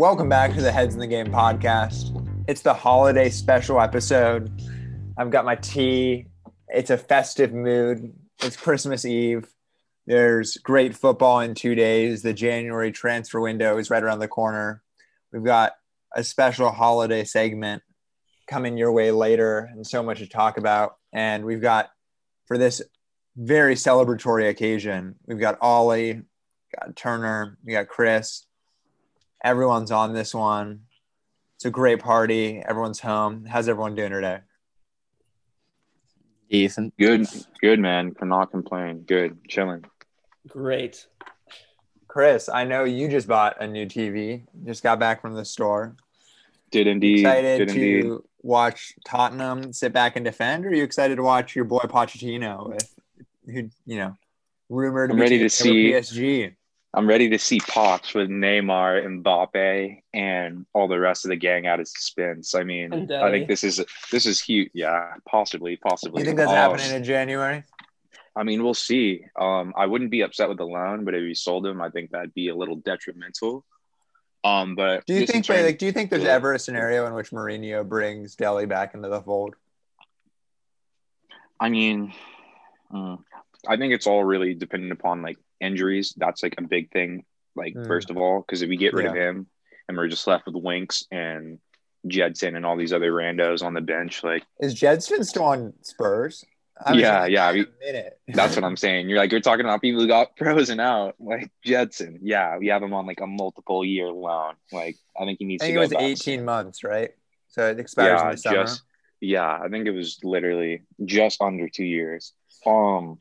Welcome back to the Heads in the Game podcast. It's the holiday special episode. I've got my tea. It's a festive mood. It's Christmas Eve. There's great football in two days. The January transfer window is right around the corner. We've got a special holiday segment coming your way later and so much to talk about. And we've got, for this very celebratory occasion, we've got Ollie, got Turner, we got Chris. Everyone's on this one. It's a great party. Everyone's home. How's everyone doing today? Decent. Good, good man. Cannot complain. Good, chilling. Great. Chris, I know you just bought a new TV. Just got back from the store. Did indeed. Excited Did to indeed. watch Tottenham sit back and defend, or are you excited to watch your boy Pochettino with who you know rumored to I'm be ready to see- PSG? I'm ready to see Poch with Neymar, and Mbappe, and all the rest of the gang at his suspense. I mean, I think this is this is huge. Yeah, possibly, possibly. You think that's Um, happening in January? I mean, we'll see. Um, I wouldn't be upset with the loan, but if you sold him, I think that'd be a little detrimental. Um, but Do you think terms- like do you think there's ever a scenario in which Mourinho brings Dele back into the fold? I mean, mm, I think it's all really dependent upon like injuries. That's like a big thing. Like Mm. first of all, because if we get rid of him and we're just left with Winks and Gedson and all these other randos on the bench, like Is Gedson still on Spurs? I Yeah, seen yeah, we- minute. that's what I'm saying. You're like you're talking about people who got frozen out, like Gedson. Yeah, we have him on like a multiple year loan. Like I think he needs I think to it go was back. 18 months, right? So it expires in the summer. just yeah, I think it was literally just under two years. Um,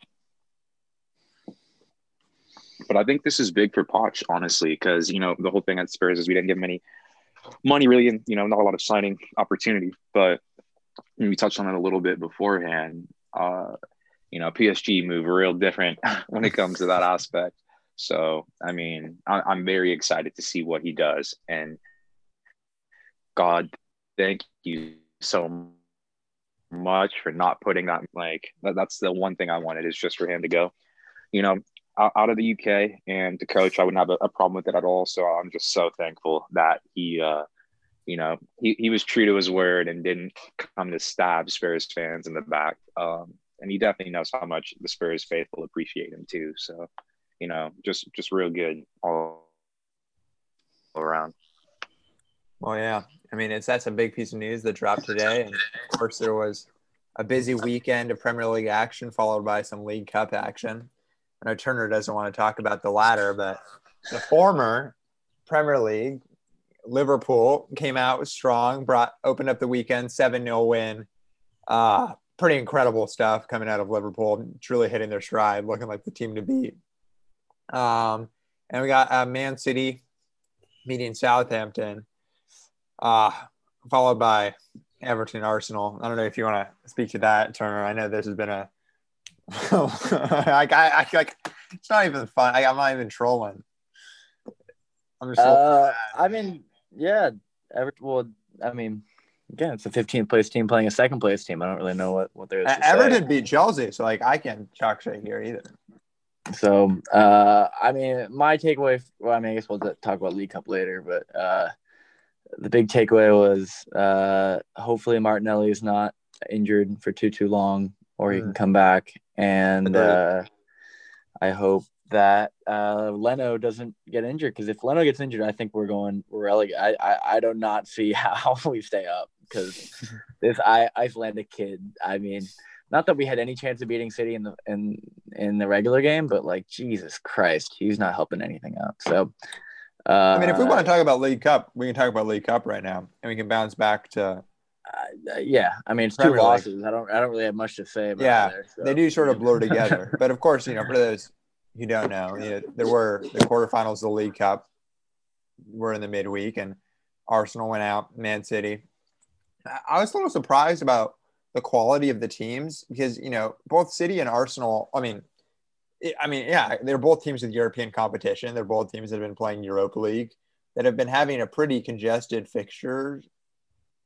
but I think this is big for Poch, honestly, because you know the whole thing at Spurs is we didn't give him any money, really, and you know not a lot of signing opportunity. But we touched on it a little bit beforehand. Uh, you know, PSG move real different when it comes to that aspect. So, I mean, I, I'm very excited to see what he does, and God, thank you so much for not putting that like that, that's the one thing I wanted is just for him to go, you know, out, of the UK and to coach. I wouldn't have a, a problem with it at all. So I'm just so thankful that he, uh, you know, he, he was true to his word and didn't come to stab Spurs fans in the back. Um, and he definitely knows how much the Spurs faithful appreciate him too. So, you know, just just real good all around. Well, yeah. I mean, it's that's a big piece of news that dropped today, and of course, there was a busy weekend of Premier League action followed by some League Cup action. I know Turner doesn't want to talk about the latter, but the former Premier League, Liverpool came out strong, brought opened up the weekend seven 0 win. Uh, pretty incredible stuff coming out of Liverpool, truly hitting their stride, looking like the team to beat. Um, and we got uh, Man City meeting Southampton uh, followed by Everton Arsenal. I don't know if you want to speak to that, Turner. I know this has been a like I, I like it's not even fun. I, I'm not even trolling. I'm just Uh, I mean, yeah, Everton. Well, I mean, again, it's a 15th place team playing a second place team. I don't really know what what there is. Uh. Everton beat Chelsea, so like I can't chalk shit here either. So, uh, I mean, my takeaway. Well, I mean, I guess we'll talk about League Cup later, but uh, the big takeaway was uh, hopefully Martinelli is not injured for too too long, or he Mm. can come back, and uh, I hope that uh, Leno doesn't get injured because if Leno gets injured, I think we're going we're relegated. I, I I do not see how we stay up because this I Icelandic kid. I mean, not that we had any chance of beating City in the in in the regular game, but like Jesus Christ, he's not helping anything out. So, uh, I mean, if we want to talk about League Cup, we can talk about League Cup right now, and we can bounce back to. Uh, yeah, I mean, it's two losses. I don't I don't really have much to say about. Yeah, so. They do sort of blur together, but of course, you know, for those who don't know, you know, there were the quarterfinals of the League Cup were in the midweek, and Arsenal went out, Man City. I- I was a little surprised about the quality of the teams because you know both City and Arsenal. I mean, I mean, yeah, they're both teams with European competition. They're both teams that have been playing Europa League that have been having a pretty congested fixture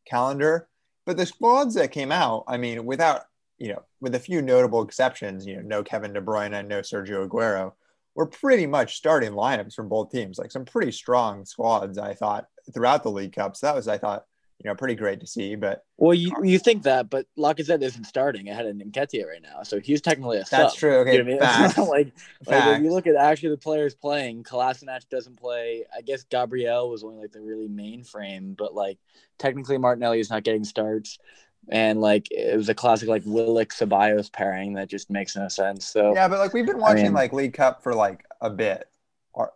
calendar. But the squads that came out, I mean, without you know, with a few notable exceptions, you know, no Kevin De Bruyne, and no Sergio Aguero, were pretty much starting lineups from both teams, like some pretty strong squads. I thought throughout the League Cup. So that was, I thought, you know, pretty great to see. But well, you you think that, but Lacazette isn't starting ahead of Nketiah right now, so he's technically a sub. That's true. Okay, you know I mean? like, like if you look at actually the players playing, Kolasinac doesn't play. I guess Gabriel was only like the really main frame, but like technically Martinelli is not getting starts. And like it was a classic like Willock Ceballos pairing that just makes no sense. So yeah, but like we've been watching I mean, like League Cup for like a bit,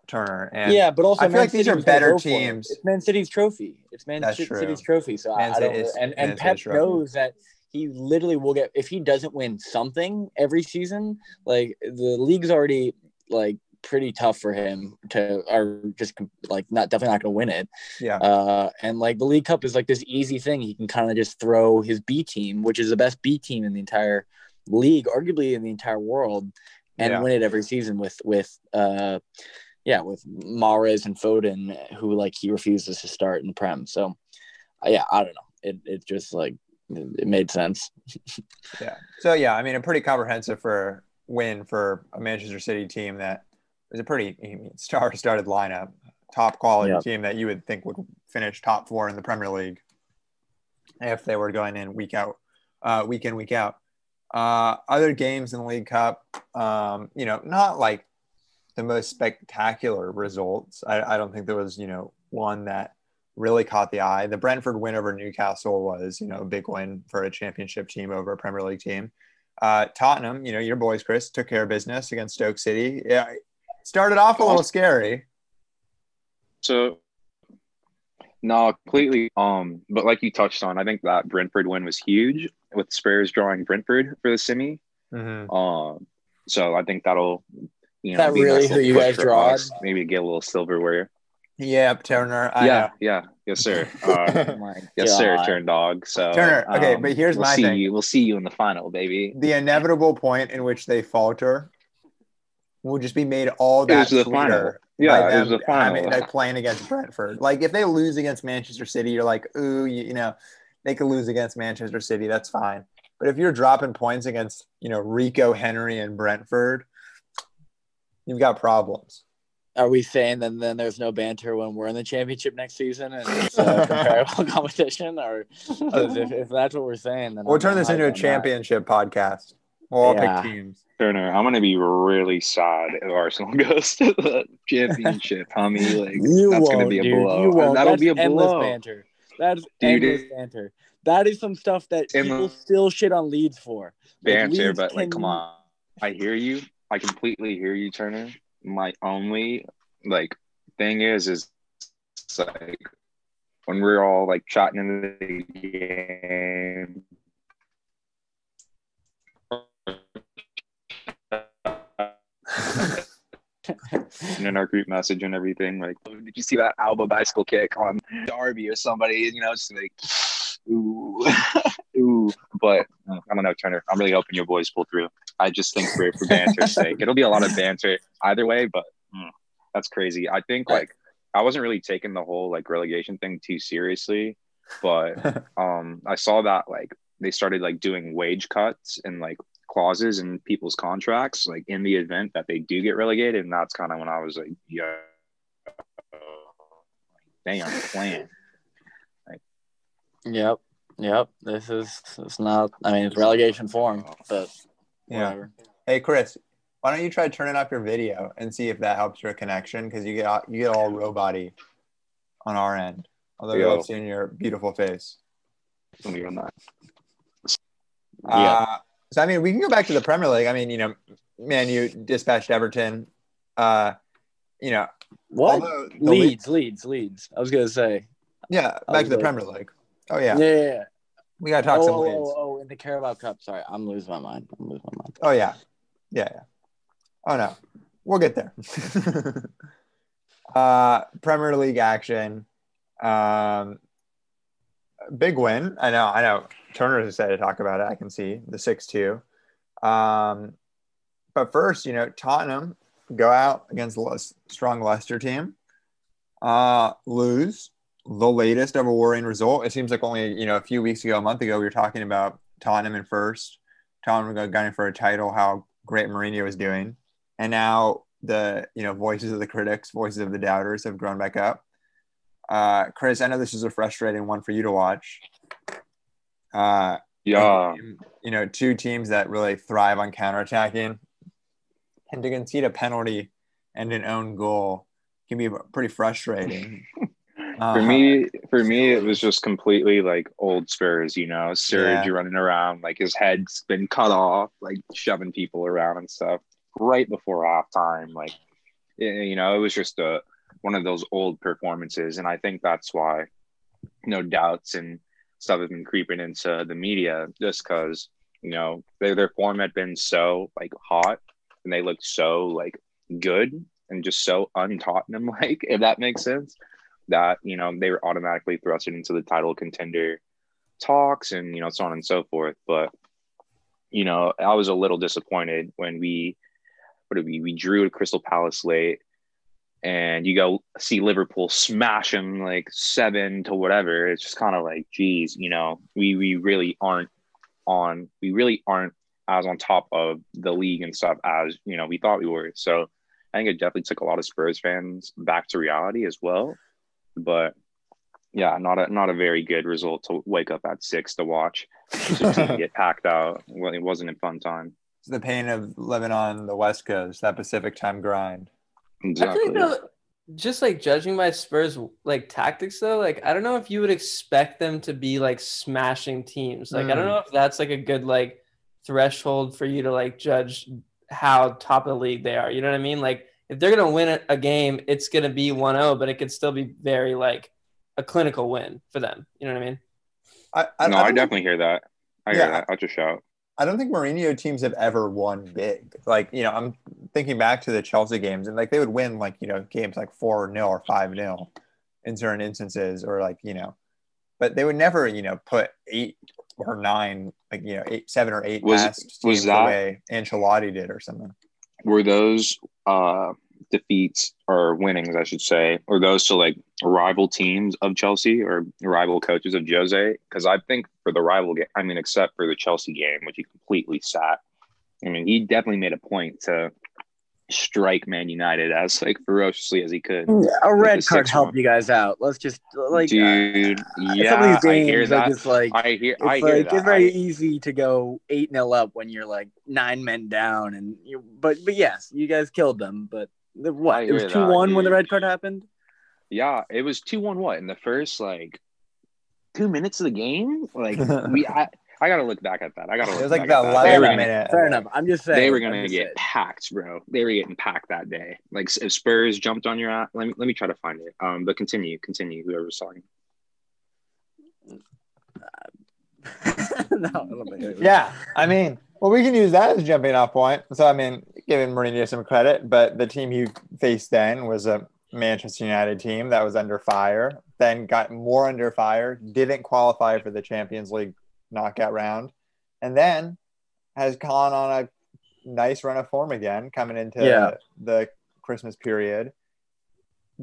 Turner. And yeah, but also I feel Man like City these are better teams. It. It's Man City's trophy. It's Man That's City's true. trophy. So Man I, don't. Is, and and Pep knows that he literally will get if he doesn't win something every season. Like the league's already like pretty tough for him to or just like not definitely not going to win it. Yeah. Uh, and like the League Cup is like this easy thing. He can kind of just throw his B team, which is the best B team in the entire league, arguably in the entire world, and yeah. win it every season with with uh yeah, with Mahrez and Foden, who like he refuses to start in the Prem. So, uh, yeah, I don't know. It it just like it, it made sense. yeah. So yeah, I mean, a pretty comprehensive for win for a Manchester City team that was a pretty star-studded lineup, top quality team that you would think would finish top four in the Premier League if they were going in week out, uh, week in, week out. Uh, other games in the League Cup, um, you know, not like the most spectacular results. I, I don't think there was, you know, one that really caught the eye. The Brentford win over Newcastle was, you know, a big win for a championship team over a Premier League team. Uh, Tottenham, you know, your boys, Chris, took care of business against Stoke City. Yeah, started off a little scary. So, no, completely. Um, but like you touched on, I think that Brentford win was huge with Spurs drawing Brentford for the semi. Mm-hmm. Um, so I think that'll you know, that really who you guys draw? Maybe get a little silverware. Yeah, Turner. I yeah, know. yeah, yes, sir. Uh, oh yes, God. sir. Turn dog. So Turner. Okay, um, but here's we'll my see thing. You, we'll see you in the final, baby. The inevitable point in which they falter will just be made all that the final. Yeah, it was the final. Having, like playing against Brentford. Like if they lose against Manchester City, you're like, ooh, you, you know, they could lose against Manchester City. That's fine. But if you're dropping points against, you know, Rico Henry and Brentford, you've got problems. Are we saying that then there's no banter when we're in the championship next season and it's a comparable competition? Or if, if, that's what we're saying, then we'll I'm turn this into a championship that. podcast. We'll all yeah. pick teams. Turner, I'm gonna be really sad if Arsenal goes to the championship, homie. Like you that's gonna be a dude, blow. You won't. That'll that's be a blow. Banter. That is dude, endless banter. That is some stuff that people still shit on Leeds for. Banter, like, but can... like, come on. I hear you. I completely hear you, Turner. My only like thing is, is like when we're all like chatting in the game. and in our group message and everything, like, did you see that Alba bicycle kick on Darby or somebody? You know, just like, ooh, ooh. But uh, I don't know, Turner. I'm really hoping your boys pull through. I just think for, for banter's sake, it'll be a lot of banter either way, but mm, that's crazy. I think like I wasn't really taking the whole like relegation thing too seriously, but um, I saw that like they started like doing wage cuts and like clauses in people's contracts, like in the event that they do get relegated, and that's kind of when I was like, yeah, playing. Like, yep, yep. This is it's not. I mean, it's relegation form, but yeah. Hey, Chris, why don't you try turning off your video and see if that helps your connection? Because you get you get all roboty on our end. Although we love seeing your beautiful face. Let me run that. Uh, yeah. So I mean, we can go back to the Premier League. I mean, you know, man, you dispatched Everton. Uh, you know, what Leeds, Leeds, Leeds. I was gonna say. Yeah, back to the like, Premier League. Oh yeah. Yeah. yeah, We gotta talk oh, some oh, Leeds. Oh, oh, in the Carabao Cup. Sorry, I'm losing my mind. I'm losing my mind. Oh yeah, yeah, yeah. Oh no, we'll get there. uh, Premier League action. Um, big win. I know. I know. Turner's excited to talk about it. I can see the six-two. Um, but first, you know, Tottenham go out against a strong Leicester team, uh, lose the latest of a worrying result. It seems like only you know a few weeks ago, a month ago, we were talking about Tottenham in first, Tottenham gunning for a title, how great Mourinho was doing, and now the you know voices of the critics, voices of the doubters have grown back up. Uh, Chris, I know this is a frustrating one for you to watch. Uh, Yeah. you know, two teams that really thrive on counterattacking and to concede a penalty and an own goal can be pretty frustrating. For Uh, me, for me, it was just completely like old Spurs, you know, Serge Yeah. running around, like his head's been cut off, like shoving people around and stuff right before halftime. Like, you know, it was just a one of those old performances, and I think that's why, no doubts and stuff have been creeping into the media just because you know their their form had been so like hot and they looked so like good and just so un-Tottenham like, if that makes sense that you know they were automatically thrusted into the title contender talks and you know so on and so forth. But you know i was a little disappointed when we what did we we drew at crystal palace late and you go see liverpool smash them like seven to whatever. It's just kind of like geez you know we we really aren't on we really aren't as on top of the league and stuff as you know we thought we were. So i think it definitely took a lot of spurs fans back to reality as well but yeah, not a not a very good result to wake up at six to watch. To get packed out. Well, it wasn't a fun time. it's the pain of living on the West Coast, that Pacific time grind. I Exactly. think though, just like judging by Spurs like tactics though, like I don't know if you would expect them to be like smashing teams. Like I don't Mm. know if that's like a good like threshold for you to like judge how top of the league they are. You know what I mean? Like if they're gonna win a- a game, it's gonna be 1-0, but it could still be very like a clinical win for them. You know what I mean? I, I, no, I I, don't think- definitely hear that. I hear Yeah. that. I'll just shout. I don't think Mourinho teams have ever won big. Like, you know, I'm thinking back to the Chelsea games and like they would win like, you know, games like 4 0 or 5 0 in certain instances or like, you know, but they would never, you know, put eight or nine, like, you know, eight, seven or eight Was- past was teams the that- way Ancelotti did or something. Were those uh defeats or winnings, I should say, or those to like rival teams of Chelsea or rival coaches of Jose? Because I think for the rival game, I mean, except for the Chelsea game, which he completely sat. I mean, he definitely made a point to strike Man United as like ferociously as he could. A red card helped you guys out. Let's just like uh, Dude, some yeah, of these I hear games are that. just like I hear, it's I like hear that. it's very I- easy to go eight 0 up when you're like nine men down, and you. But but yes, you guys killed them. But the, what? It was two one when the red card happened. Yeah, it was two one. What in the first like two minutes of the game? Like we, I, I gotta look back at that. I gotta. It was like back the at that. They 11th gonna, minute. Fair enough. I'm just saying they were gonna get saying. packed, bro. They were getting packed that day. Like if Spurs jumped on your ass. Let me let me try to find it. Um, but continue, continue. Whoever's talking. no, I don't think it was- Yeah, I mean, well, we can use that as a jumping off point. So, I mean, giving Mourinho some credit, but the team he faced then was a Manchester United team that was under fire, then got more under fire, didn't qualify for the Champions League knockout round, and then has gone on a nice run of form again coming into Yeah. the Christmas period,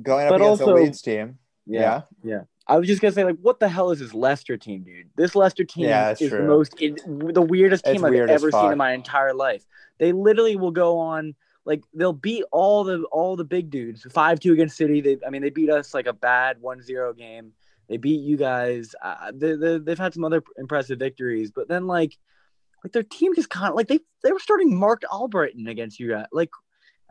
going up But against also- the Leeds team. yeah. Yeah. I was just gonna say, like, what the hell is this Leicester team, dude? This Leicester team Yeah, that's is the most it, the weirdest It's team I've weird ever seen in my entire life. They literally will go on like they'll beat all the all the big dudes. Five two against City. They I mean they beat us like a bad 1-0 game. They beat you guys. Uh, they, they, they've had some other impressive victories, but then like like their team just kind of like they they were starting Marc Albrighton against you guys. Like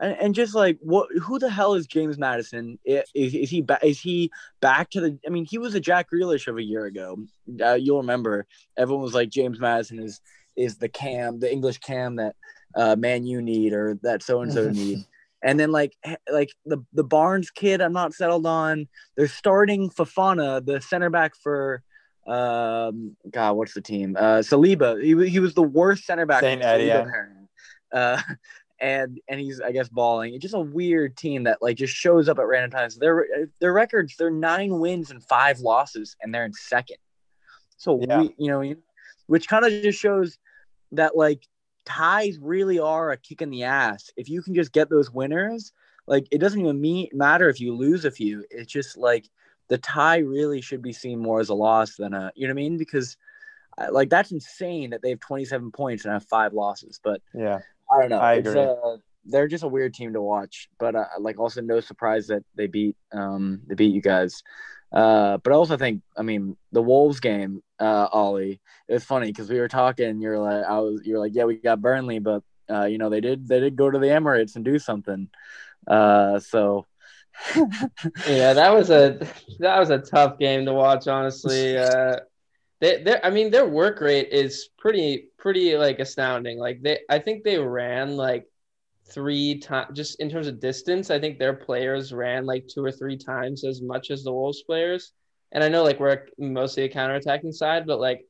and, and just like what who the hell is James Maddison? Is, is he ba- is he back to the I mean he was a Jack Grealish of a year ago. Uh, you'll remember everyone was like James Maddison is is the cam, the English cam that uh man you need or that so and so need. And then like like the the Barnes kid I'm not settled on. They're starting Fofana, the center back for um god what's the team uh saliba he, he was the worst center back Saint Etienne. uh and and he's I guess balling. It's just a weird team that like just shows up at random times. Their their records they're nine wins and five losses, and they're in second. So Yeah. we, you know, which kind of just shows that like ties really are a kick in the ass. If you can just get those winners, like it doesn't even mean matter if you lose a few. It's just like the tie really should be seen more as a loss than a you know what I mean because. uh, Like that's insane that they have 27 points and have five losses, but Yeah. I don't know. I it's, agree. Uh, they're just a weird team to watch. But uh, like also no surprise that they beat um they beat you guys. Uh, but I also think, I mean, the Wolves game, uh, Ollie, it was funny because we were talking. You're like, I was, you're like, yeah, we got Burnley, but uh, you know, they did, they did go to the Emirates and do something. Uh, so yeah, that was a that was a tough game to watch. Honestly, uh, they, I mean, their work rate is pretty pretty like astounding. Like they, I think they ran like three times just in terms of distance. I think their players ran like two or three times as much as the Wolves players. And I know like we're mostly a counterattacking side, but like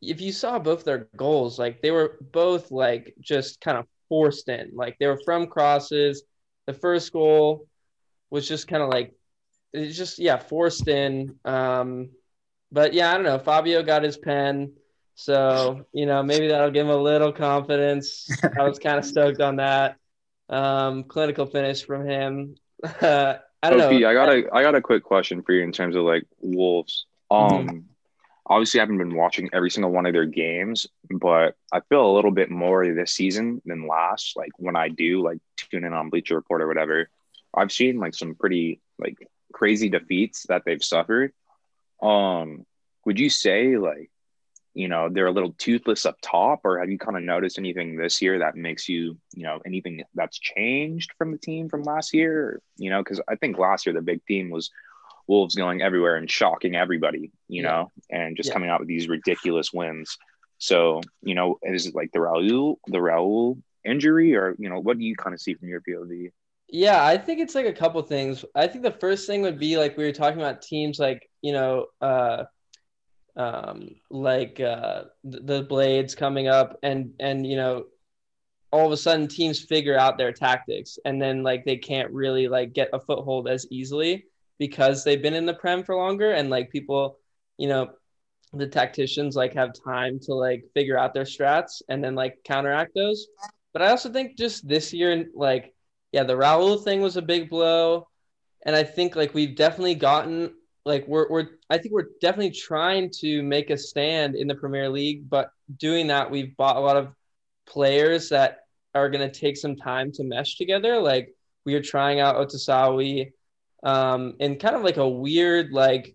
if you saw both their goals, like they were both like just kind of forced in. Like they were from crosses. The first goal was just kind of like it's just yeah forced in. Um, but yeah, I don't know. Fabio got his pen. So, you know, maybe that'll give him a little confidence. I was kind of stoked on that. Um, clinical finish from him. Uh, I don't Opie, know. I got a I got a quick question for you in terms of like Wolves. Um Mm-hmm. obviously I haven't been watching every single one of their games, but I feel a little bit more this season than last. Like when I do like tune in on Bleacher Report or whatever, I've seen like some pretty like crazy defeats that they've suffered. Um, would you say like you know they're a little toothless up top, or have you kind of noticed anything this year that makes you you know anything that's changed from the team from last year? You know, because I think last year the big theme was Wolves going everywhere and shocking everybody, you Yeah. know, and just Yeah. coming out with these ridiculous wins. So, you know, is it like the Raul, the Raul injury, or you know, what do you kind of see from your POV? Yeah, I think it's like a couple things. I think the first thing would be like we were talking about teams like, you know, uh um like uh the, Blades coming up and and you know all of a sudden teams figure out their tactics and then like they can't really like get a foothold as easily because they've been in the prem for longer and like people, you know, the tacticians like have time to like figure out their strats and then like counteract those. But I also think just this year like yeah, the Raul thing was a big blow. And I think like we've definitely gotten like we're we're I think we're definitely trying to make a stand in the Premier League, but doing that we've bought a lot of players that are going to take some time to mesh together. Like we are trying out Otasowie um in kind of like a weird like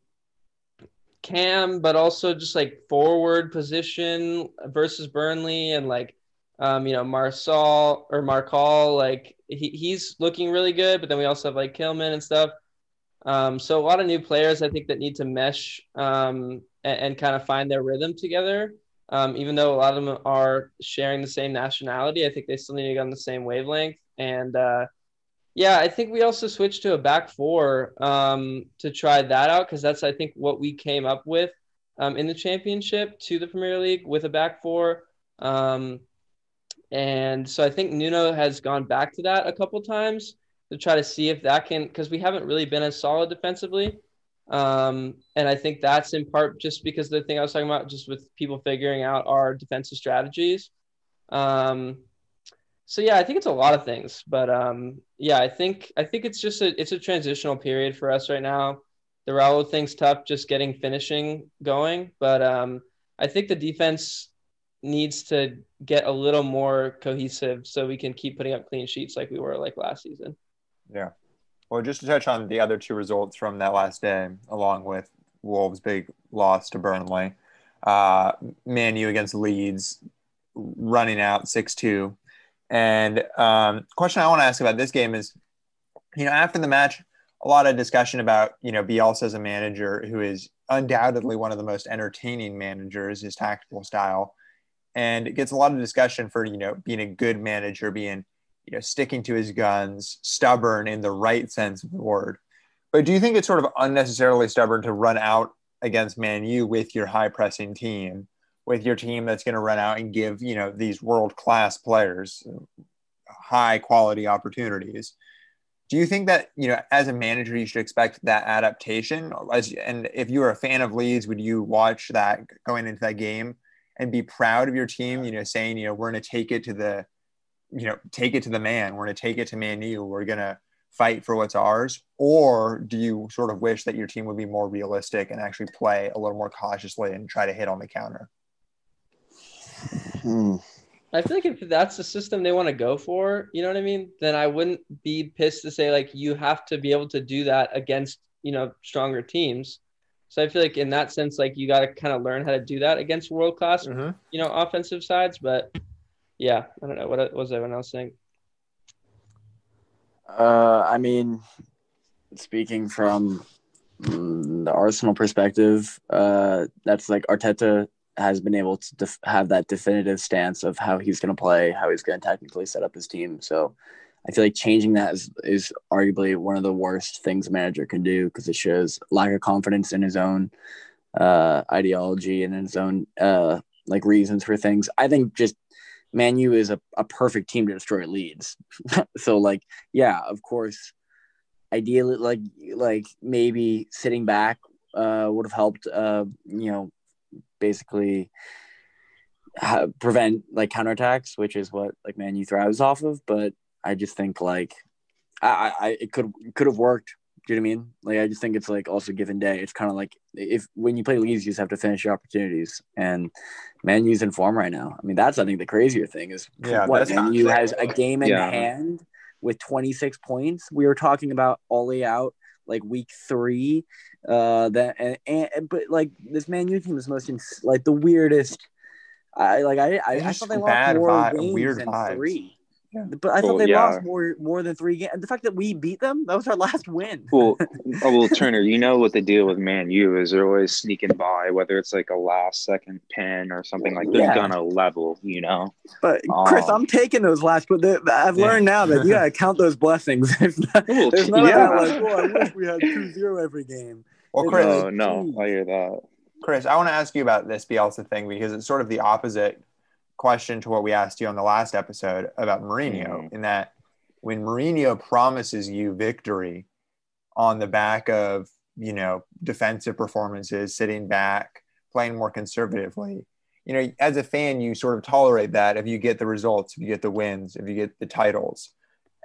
cam but also just like forward position versus Burnley and like um, you know, Marsal or Marcal, like he, he's looking really good, but then we also have like Kilman and stuff. Um, so a lot of new players I think that need to mesh um, and, and kind of find their rhythm together. Um, even though a lot of them are sharing the same nationality, I think they still need to get on the same wavelength. And uh, yeah, I think we also switched to a back four um, to try that out because that's I think what we came up with um, in the championship to the Premier League with a back four. Um, and so I think Nuno has gone back to that a couple times to try to see if that can, because we haven't really been as solid defensively. Um, and I think that's in part just because the thing I was talking about, just with people figuring out our defensive strategies. Um, so yeah, I think it's a lot of things, but um, yeah, I think I think it's just a it's a transitional period for us right now. The Raul thing's tough, just getting finishing going, but um, I think the defense needs to get a little more cohesive so we can keep putting up clean sheets like we were like last season. Yeah. Well, just to touch on the other two results from that last day, along with Wolves' big loss to Burnley, uh, Man U against Leeds, running out six two. And um, question I want to ask about this game is, you know, after the match, a lot of discussion about you know Bielsa as a manager who is undoubtedly one of the most entertaining managers, his tactical style, and it gets a lot of discussion for you know being a good manager, being you know sticking to his guns, stubborn in the right sense of the word. But do you think it's sort of unnecessarily stubborn to run out against Man U with your high pressing team, with your team that's going to run out and give you know these world class players high quality opportunities? Do you think that you know as a manager you should expect that adaptation? As, and if you were a fan of Leeds, would you watch that going into that game and be proud of your team? You know, saying you know we're going to take it to the you know take it to the man. We're going to take it to Man U. We're going to fight for what's ours? Or do you sort of wish that your team would be more realistic and actually play a little more cautiously and try to hit on the counter? Hmm. I feel like if that's the system they want to go for, you know what I mean, then I wouldn't be pissed to say like you have to be able to do that against you know stronger teams. So I feel like in that sense, like you got to kind of learn how to do that against world class, Mhm. you know, offensive sides. But yeah, I don't know what, was everyone else saying. Uh, I mean, speaking from mm, the Arsenal perspective, uh, that's like Arteta has been able to def- have that definitive stance of how he's going to play, how he's going to technically set up his team. So I feel like changing that is, is arguably one of the worst things a manager can do because it shows lack of confidence in his own uh, ideology and in his own uh, like reasons for things. I think just Man U is a, a perfect team to destroy Leeds. so like, yeah, of course, ideally, like like maybe sitting back uh, would have helped. Uh, you know, basically prevent like counterattacks, which is what like Man U thrives off of. But I just think like I I- it could could have worked. Do you know what I mean? Like I just think it's like also given day. It's kind of like if when you play Leeds, you just have to finish your opportunities. And Man U's in form right now. I mean, that's I think the crazier thing is Yeah, what Man U has a game in Yeah. hand with 26 points. We were talking about Ollie out like week three. Uh, that and, and but like this Man U team is most ins- like the weirdest. I like I I, It's I just thought they bad lost more vi- games weird than vibes. three. Yeah. But I thought Well, they yeah. lost more more than three games. The fact that we beat them that was our last win. Well, oh, well, Turner, you know what the deal with Man U is? They're always sneaking by, whether it's like a last second pin or something like they're Yeah. gonna level, you know. But Chris, Oh. I'm taking those last. But the, I've Yeah. learned now that you gotta count those blessings. There's not, there's none yeah. like, oh, I wish we had 2-0 every game. Well, Chris, Oh no, I hear that. Chris, I want to ask you about this Bielsa thing because it's sort of the opposite question to what we asked you on the last episode about Mourinho, Mhm. in that when Mourinho promises you victory on the back of, you know, defensive performances, sitting back, playing more conservatively, you know, as a fan, you sort of tolerate that if you get the results, if you get the wins, if you get the titles.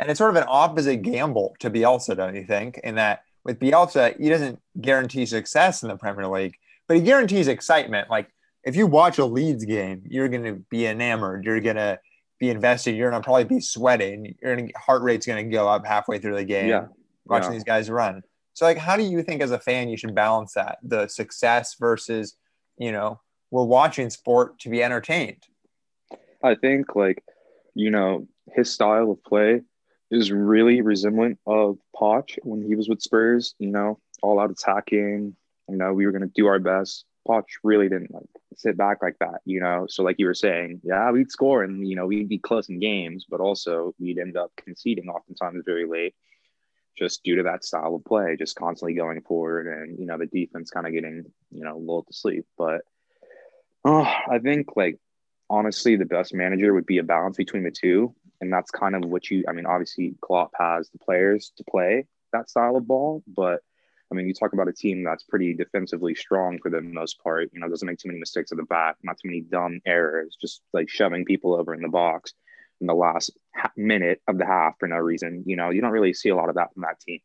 And it's sort of an opposite gamble to Bielsa, don't you think? In that with Bielsa, he doesn't guarantee success in the Premier League, but he guarantees excitement. Like if you watch a Leeds game, you're going to be enamored. You're going to be invested. You're going to probably be sweating. Your heart rate's going to go up halfway through the game. Yeah. watching Yeah. these guys run. So, like, how do you think as a fan you should balance that the success versus, you know, we're watching sport to be entertained? I think like, you know, his style of play is really resemblant of Poch when he was with Spurs, you know, all out attacking, you know, we were gonna do our best. Poch really didn't like sit back like that, you know. So like you were saying, yeah, we'd score and you know, we'd be close in games, but also we'd end up conceding oftentimes very late just due to that style of play, just constantly going forward and you know, the defense kind of getting, you know, lulled to sleep. But oh, I think like honestly, the best manager would be a balance between the two. And that's kind of what you, I mean, obviously, Klopp has the players to play that style of ball. But I mean, you talk about a team that's pretty defensively strong for the most part, you know, doesn't make too many mistakes at the back, not too many dumb errors, just like shoving people over in the box in the last minute of the half for no reason. You know, you don't really see a lot of that from that team.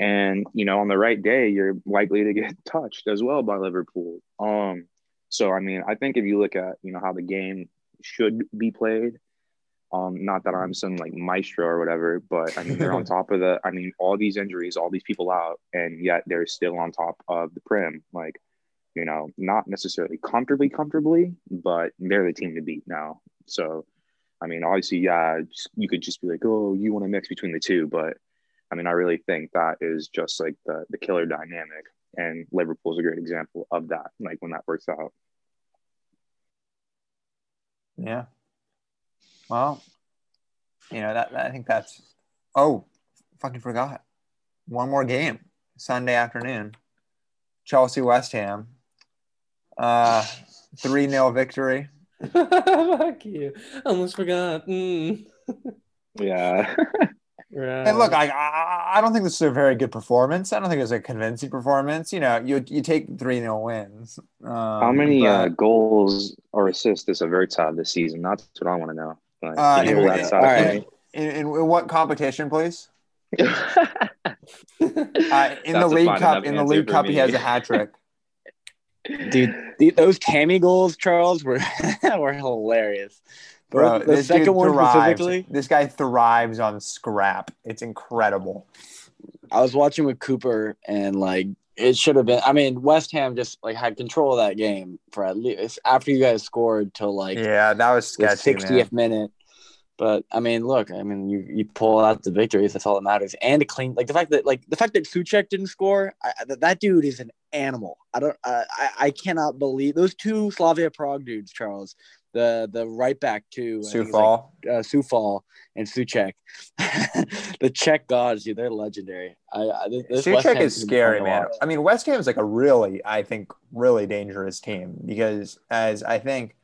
And, you know, on the right day, you're likely to get touched as well by Liverpool. Um, so, I mean, I think if you look at, you know, how the game should be played, um, not that I'm some like maestro or whatever, but I mean, they're on top of the, I mean, all these injuries, all these people out, and yet they're still on top of the Prem. Like, you know, not necessarily comfortably, comfortably, but they're the team to beat now. So, I mean, obviously, yeah, you could just be like, oh, you want to mix between the two, but I mean, I really think that is just like the the killer dynamic, and Liverpool's a great example of that. Like when that works out. Yeah. Well, you know that, that- I think that's. Oh, fucking forgot. One more game Sunday afternoon. Chelsea West Ham. Uh, three 0 victory. Fuck you. Almost forgot. Mm. Yeah. Right. And look, I, I I don't think this is a very good performance. I don't think it's a convincing performance. You know, you you take three 0 wins. Um, How many but, uh, goals or assists does Havertz have this season? That's what I want to know. Like, Uh, can you in- that in- side all of right. in, in, in what competition, please? Uh, in the That's a League Cup, in the League for Cup, he has a hat trick. Dude, the, those Tammy goals, Charles, were were hilarious. Bro, the this second one thrives. specifically, This guy thrives on scrap. It's incredible. I was watching with Cooper and like it should have been. I mean, West Ham just like had control of that game for at least after you guys scored till like Yeah, that was the sketchy, man. sixtieth minute. But I mean, look, I mean, you you pull out the victories. That's all that matters. And a clean, like the fact that like the fact that Soucek didn't score. I, that, that dude is an animal. I don't. Uh, I I cannot believe those two Slavia Prague dudes, Charles. The the right back too. Sioux think like, uh, Coufal and Soucek. the Czech gods, dude, they're legendary. I, I Soucek is scary, man. I mean, West Ham is like a really, I think, really dangerous team because, as I think,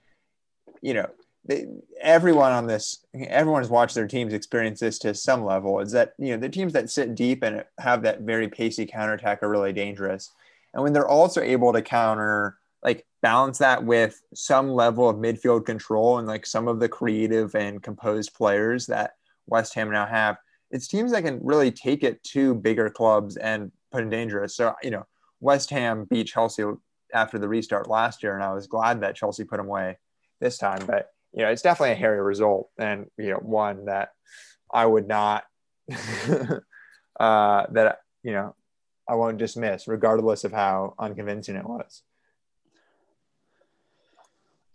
you know, they, everyone on this, everyone has watched their teams experience this to some level. Is that you know the teams that sit deep and have that very pacey counterattack are really dangerous, and when they're also able to counter, like balance that with some level of midfield control and like some of the creative and composed players that West Ham now have it's teams that can really take it to bigger clubs and put in danger. So, you know, West Ham beat Chelsea after the restart last year, and I was glad that Chelsea put them away this time. But, you know, it's definitely a hairy result and, you know, one that I would not, uh, that, you know, I won't dismiss, regardless of how unconvincing it was.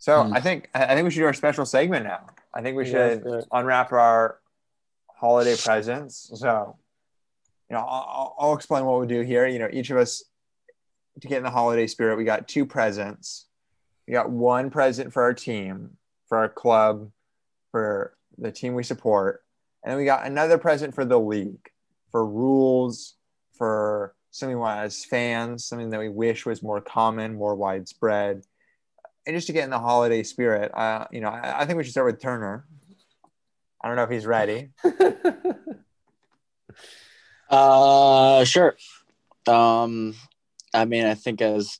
So Hmm. I think I I think we should do our special segment now. I think we Yeah, should let's do it. unwrap our holiday presents. So, you know, I'll, I'll explain what we do here. You know, each of us to get in the holiday spirit, we got two presents. We got one present for our team, for our club, for the team we support, and then we got another present for the league, for rules, for something we want as fans, something that we wish was more common, more widespread, and just to get in the holiday spirit. Uh, you know, I, I think we should start with Turner. I don't know if he's ready. Uh, sure. Um, I mean, I think as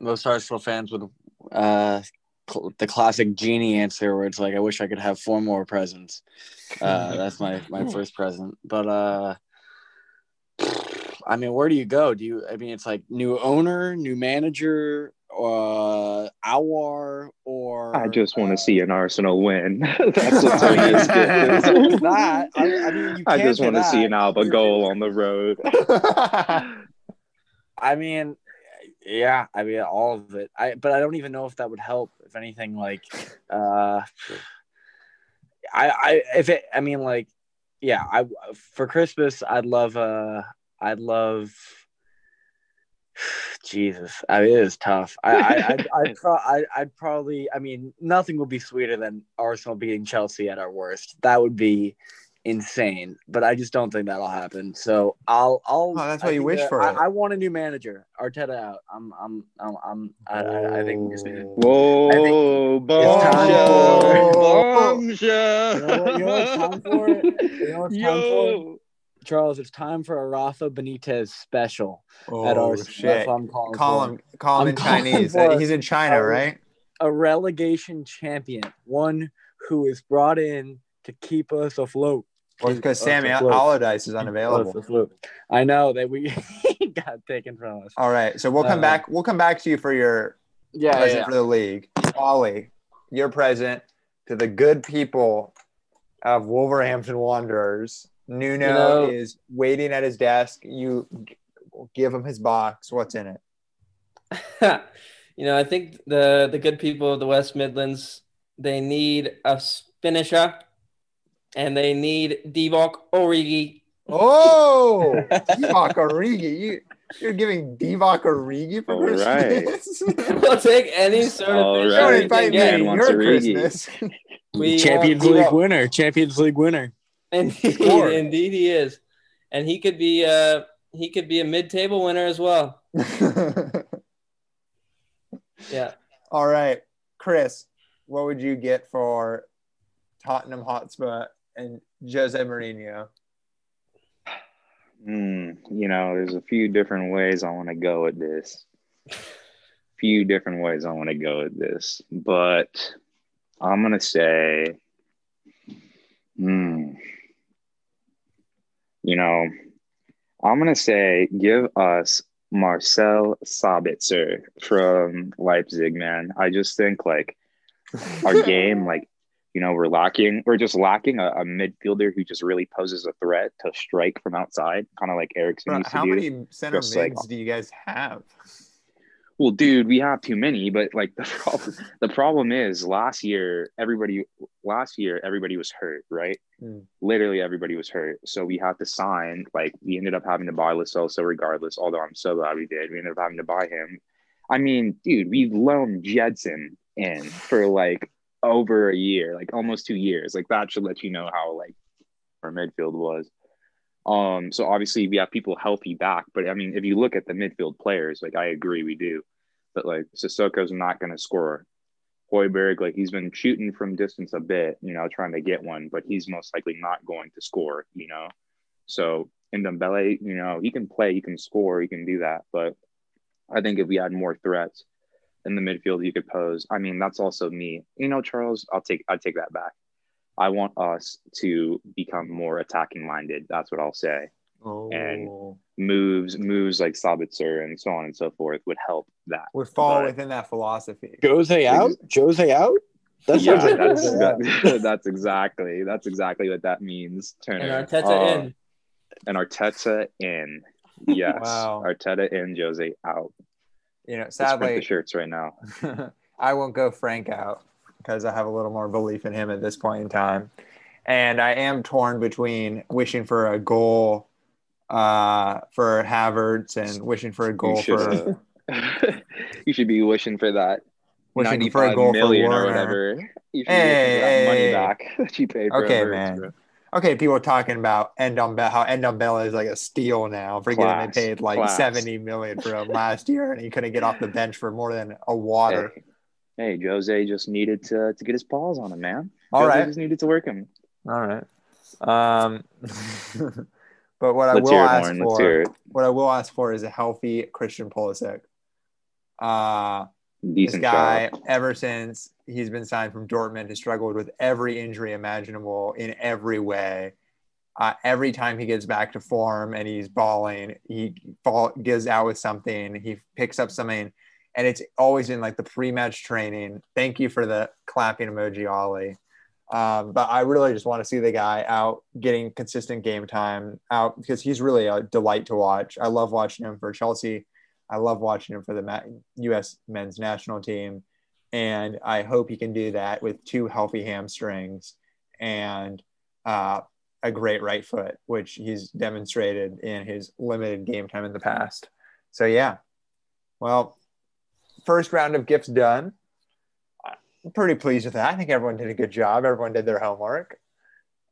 most Arsenal fans would, uh, cl- the classic genie answer where it's like, I wish I could have four more presents. Uh, that's my my first present. But uh, I mean, where do you go? Do you? I mean, it's like new owner, new manager, uh, our or I just want uh, to see an Arsenal win. That's what Tony's It's getting. that. I, I mean, you I just want to see an Alba goal on the road. I mean, yeah, I mean all of it. I but I don't even know if that would help. If anything, like, uh, I I if it, I mean, like, yeah, I for Christmas I'd love uh I'd love. Jesus, I mean, it is tough. I, I, I'd, I'd, pro- I, I'd probably, I mean, nothing would be sweeter than Arsenal beating Chelsea at our worst. That would be insane, but I just don't think that'll happen. So I'll, I'll. Oh, that's I why you wish that- for I, it. I want a new manager. Arteta out. I'm, I'm, I'm, I'm I, I, I think we just need to. Whoa, it's time bombshell! You know what- you know it's time for? It. You know it's time for? Charles, it's time for a Rafa Benitez special at oh Arsenal. That's shit! I'm calling Call him, call him I'm in calling Chinese. He's in China, Uh, right? a relegation champion, one who is brought in to keep us afloat. Or Keep because Sammy. Allardyce is unavailable. I know that we got taken from us. All right, so we'll come Uh, back. We'll come back to you for your Yeah, present yeah. for the league. Ollie, your present to the good people of Wolverhampton Wanderers. Nuno know- is waiting at his desk. You give him his box. What's in it? you know, I think the the good people of the West Midlands they need a finisher, and they need Divock Origi. Oh, Divock Origi. You, you're giving Divock Origi for All right. Christmas? we'll take any sort of All finisher Don't right. we invite can me get. Man to wants your Christmas. We Champions want League Divock- winner. Champions League winner. Indeed, indeed he is, and he could be uh he could be a mid-table winner as well. Yeah. All right, Chris, what would you get for Tottenham Hotspur and Jose Mourinho? Hmm, you know, there's a few different ways I want to go with this. Few different ways I want to go with this, but I'm gonna say, hmm, you know, I'm gonna say give us Marcel Sabitzer from Leipzig, man. I just think like our game, like you know, we're lacking, we're just lacking a, a midfielder who just really poses a threat to strike from outside, kind of like Eriksen Bro, used to how do. many center Just like- mids do you guys have? Well, dude, we have too many, but like the problem, the problem is last year everybody last year everybody was hurt, right? Hmm. Literally everybody was hurt, so we had to sign. Like we ended up having to buy Lo Celso regardless. Although I'm so glad we did, we ended up having to buy him. I mean, dude, we loaned Gedson in for like over a year, like almost two years. Like that should let you know how like our midfield was. Um, so obviously we have people healthy back, but I mean, if you look at the midfield players, like I agree we do, but like Sissoko's not going to score. Højbjerg, like he's been shooting from distance a bit, you know, trying to get one, but he's most likely not going to score, you know. So in Dembele, you know, he can play, he can score, he can do that, but I think if we had more threats in the midfield, you could pose. I mean, that's also me, you know, Charles. I'll take I take that back. I want us to become more attacking minded. That's what I'll say. Oh, Moves, moves like Sabitzer and so on and so forth would help that. would fall but- within that philosophy. Jose out? Jose out? That yeah, that's that, that's exactly that's exactly what that means. Turner And Arteta Uh, in. and Arteta in. Yes, Wow. Arteta in, Jose out. You know, Let's print the sadly, shirts right now. I won't go Frank out because I have a little more belief in him at this point in time. And I am torn between wishing for a goal uh, for Havertz and wishing for a goal should, for you should be wishing for that wishing for a 95 goal for million or whatever. You should Hey, be wishing for that money back that you paid for Okay, Havertz, man. bro. Okay, people are talking about Ndombele, how Ndombele is like a steal now. Forgetting they paid like class. 70 million for him last year and he couldn't get off the bench for more than a water. Hey, hey, Jose just needed to to get his paws on him, man. All Jose right. just needed to work him. All right. Um, but what I Let's will hear it, ask Warren. For, what I will ask for is a healthy Christian Pulisic. Uh, this guy, job. ever since he's been signed from Dortmund, has struggled with every injury imaginable in every way. Uh, every time he gets back to form and he's balling, he fall, gives out with something. He picks up something, and it's always in like the pre-match training. Thank you for the clapping emoji, Ollie. Um, but I really just want to see the guy out getting consistent game time out because he's really a delight to watch. I love watching him for Chelsea. I love watching him for the U.S. men's national team. And I hope he can do that with two healthy hamstrings and uh, a great right foot, which he's demonstrated in his limited game time in the past. So, yeah. Well, first round of gifts done. I'm pretty pleased with that. I think everyone did a good job. Everyone did their homework.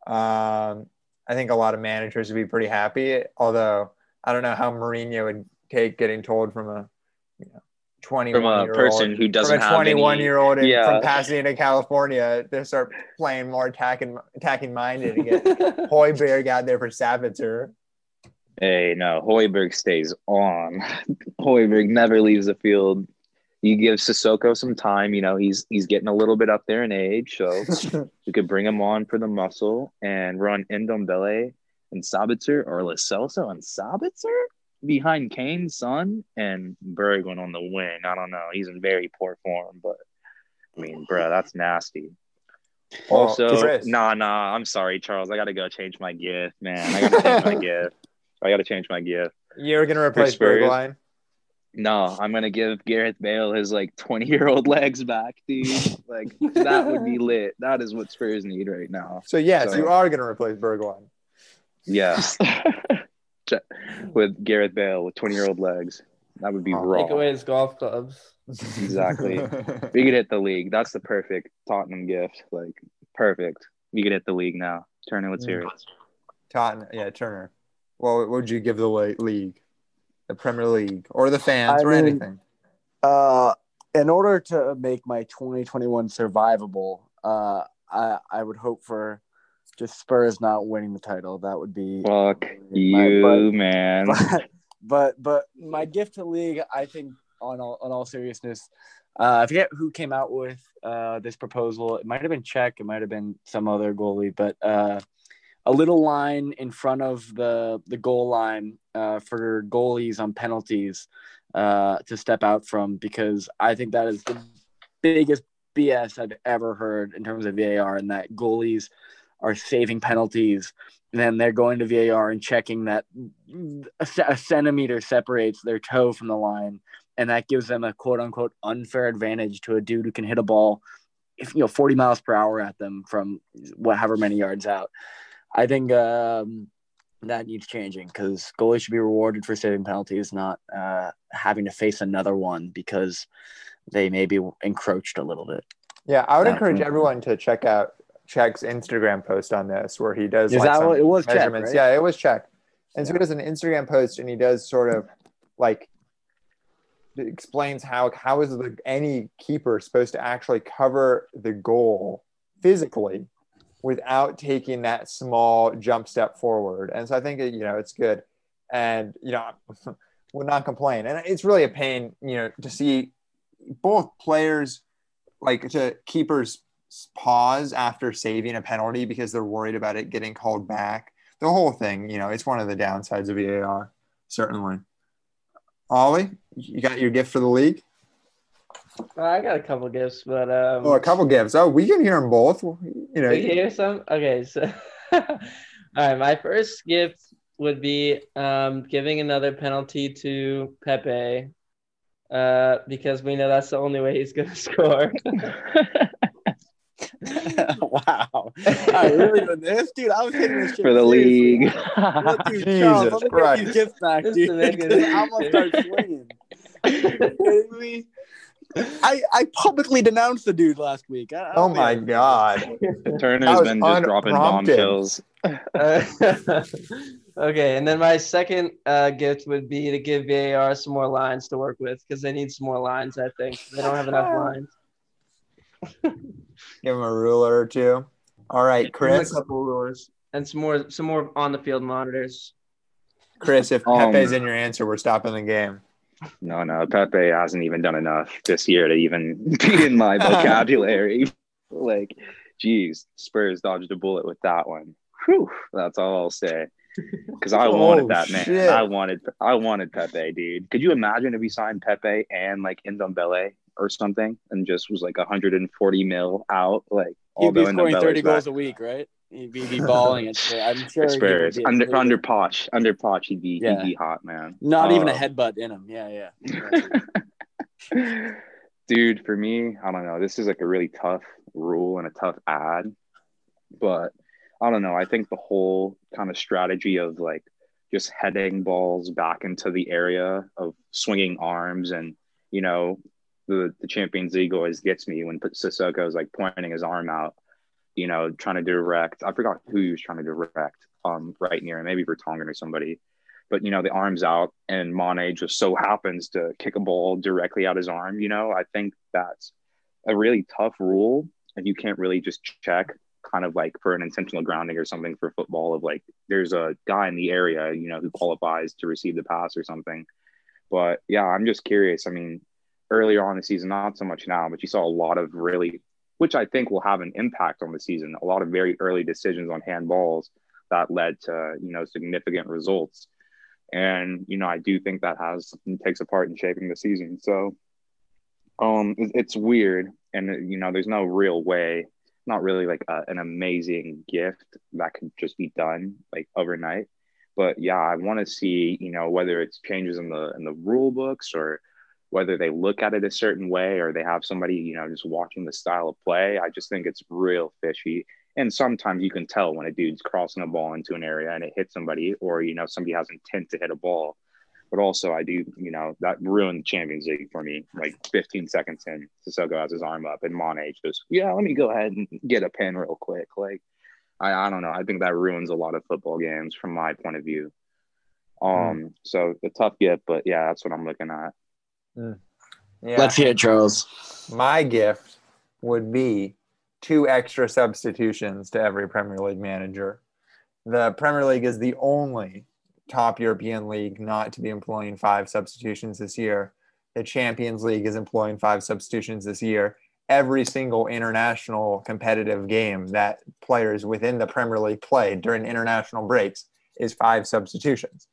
Um, I think a lot of managers would be pretty happy, although I don't know how Mourinho would take getting told from a you know, 21 From a person old, who doesn't from a 21 any- year old in, Yeah. from Pasadena, California, to start playing more attacking attacking minded and get Højbjerg out there for Sabitzer. Hey, no, Højbjerg stays on. Højbjerg never leaves the field. You give Sissoko some time. You know he's he's getting a little bit up there in age, so you could bring him on for the muscle and run Ndombele and Sabitzer or Lo Celso and Sabitzer behind Kane's son and Bergwijn on the wing. I don't know. He's in very poor form, but I mean, bro, that's nasty. Well, Also, Chris. nah, nah. I'm sorry, Charles. I gotta go change my gift, man. I gotta change my gift. I gotta change my gift. You're gonna replace Spurs. Bergwijn. No, I'm gonna give Gareth Bale his like 20 year old legs back, dude. Like that would be lit. That is what Spurs need right now. So yes, So- you are gonna replace Bergwijn. Yes, with Gareth Bale with 20 year old legs, that would be Oh, raw. Take away his golf clubs. Exactly. We could hit the league. That's the perfect Tottenham gift. Like perfect. We could hit the league now. Turner, let's hear it. Tottenham, yeah, Turner. Well, what would you give the league, the Premier League, or the fans, I or mean- anything? Uh, in order to make my 2021 survivable, uh, I I would hope for just Spurs not winning the title. That would be Fuck my- you, man. but, but but my gift to league, I think on all on all seriousness, uh, I forget who came out with uh, this proposal. It might have been Cech, it might have been some other goalie, but uh, a little line in front of the the goal line uh, for goalies on penalties uh, to step out from because I think that is the biggest BS I've ever heard in terms of VAR, and that goalies are saving penalties. And then they're going to VAR and checking that a, a centimeter separates their toe from the line, and that gives them a quote unquote unfair advantage to a dude who can hit a ball, if you know, 40 miles per hour at them from whatever many yards out. I think um, that needs changing because goalies should be rewarded for saving penalties, not uh, having to face another one because they maybe encroached a little bit. Yeah, I would Yeah. encourage everyone to check out Cech's Instagram post on this, where he does Is like that what- it was measurements. right? Yeah, it was Check, and so he does an Instagram post, and he does sort of like explains how how is the any keeper supposed to actually cover the goal physically without taking that small jump step forward. And so I think you know it's good, and you know would not complain. And it's really a pain, you know, to see both players like to keepers pause after saving a penalty because they're worried about it getting called back. The whole thing, you know, it's one of the downsides of VAR, certainly. Ollie, you got your gift for the league? I got a couple gifts, but um, Oh, a couple gifts. Oh, we can hear them both. You know, We hear some? Okay, so all right, my first gift would be um giving another penalty to Pepe. Uh, because we know that's the only way he's gonna score. wow. I really doing this, dude. I was taking this shit for the seriously. league. Look, dude, Jesus Charles, let me get Christ. these gifts back, dude. to make it- I'm gonna start swinging. Are you kidding me? I, I publicly denounced the dude last week. I- I oh my think- God. Turner's been just dropping unprompted. bombshells. Uh, okay, and then my second uh, gift would be to give VAR some more lines to work with because they need some more lines. I think they don't have enough lines. Give him a ruler or two. All right, Chris. a couple rulers and some more some more on the field monitors. Chris, if Um, Pepe's in your answer, we're stopping the game. No, no, Pepe hasn't even done enough this year to even be in my vocabulary. like, geez, Spurs dodged a bullet with that one. Whew, that's all I'll say. Because I Oh, wanted that man. Oh, shit. I wanted, I wanted Pepe, dude. Could you imagine if he signed Pepe and like Ndombele or something, and just was like 140 mil out, like He'd be scoring Ndombele's 30 back. goals a week, right? He'd be, be balling it. I'm sure. he would Spurs be under under Poch, under Poch, he'd be Yeah. he'd be hot, man. Not even a Oh. headbutt in him. Yeah, yeah. Dude, for me, I don't know. This is like a really tough rule and a tough ad, but I don't know. I think the whole kind of strategy of like just heading balls back into the area of swinging arms and you know the the Champions League always gets me when Sissoko is like pointing his arm out, you know, trying to direct. I forgot who he was trying to direct um right near him, maybe Vertonghen or somebody. But you know the arms out and Mane just so happens to kick a ball directly out his arm you know? I think that's a really tough rule and you can't really just check kind of like for an intentional grounding or something for football of like there's a guy in the area you know who qualifies to receive the pass or something. But yeah I'm just curious. I mean earlier on the season not so much now but you saw a lot of really which I think will have an impact on the season a lot of very early decisions on handballs that led to you know significant results and you know I do think that has takes a part in shaping the season. So um, it's weird, and you know there's no real way, not really like a, an amazing gift that could just be done like overnight. But yeah, I want to see you know whether it's changes in the in the rule books or whether they look at it a certain way or they have somebody you know just watching the style of play. I just think it's real fishy. And sometimes you can tell when a dude's crossing a ball into an area and it hits somebody or you know somebody has intent to hit a ball. But also i do you know that ruined the champions league for me like 15 seconds in Sissoko has his arm up and Mane just yeah let me go ahead and get a pin real quick. Like I, I don't know. I think that ruins a lot of football games from my point of view. Um so the tough gift but yeah that's what i'm looking at Mm. Yeah. Let's hear it, Charles. My gift would be two extra substitutions to every Premier League manager. The Premier League is the only top European league not to be employing five substitutions this year. The Champions League is employing five substitutions this year. Every single international competitive game that players within the Premier League play during international breaks is five substitutions.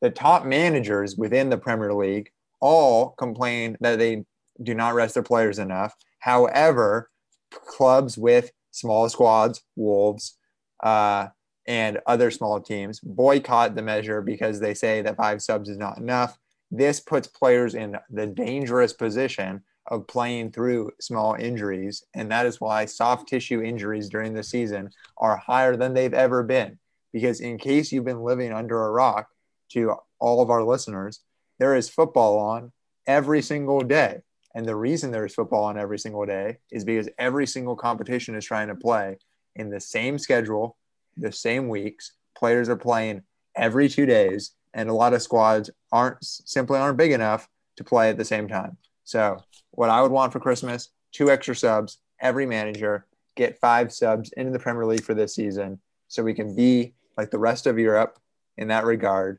The top managers within the Premier League all complain that they do not rest their players enough, However, clubs with small squads, Wolves, uh, and other small teams boycott the measure because they say that five subs is not enough. This puts players in the dangerous position of playing through small injuries. And that is why soft tissue injuries during the season are higher than they've ever been. Because, in case you've been living under a rock, to all of our listeners, there is football on every single day. And the reason there is football on every single day is because every single competition is trying to play in the same schedule, the same weeks. Players are playing every two days, and a lot of squads aren't simply aren't big enough to play at the same time. So, what I would want for Christmas: two extra subs, every manager get five subs into the Premier League for this season, so we can be like the rest of Europe in that regard.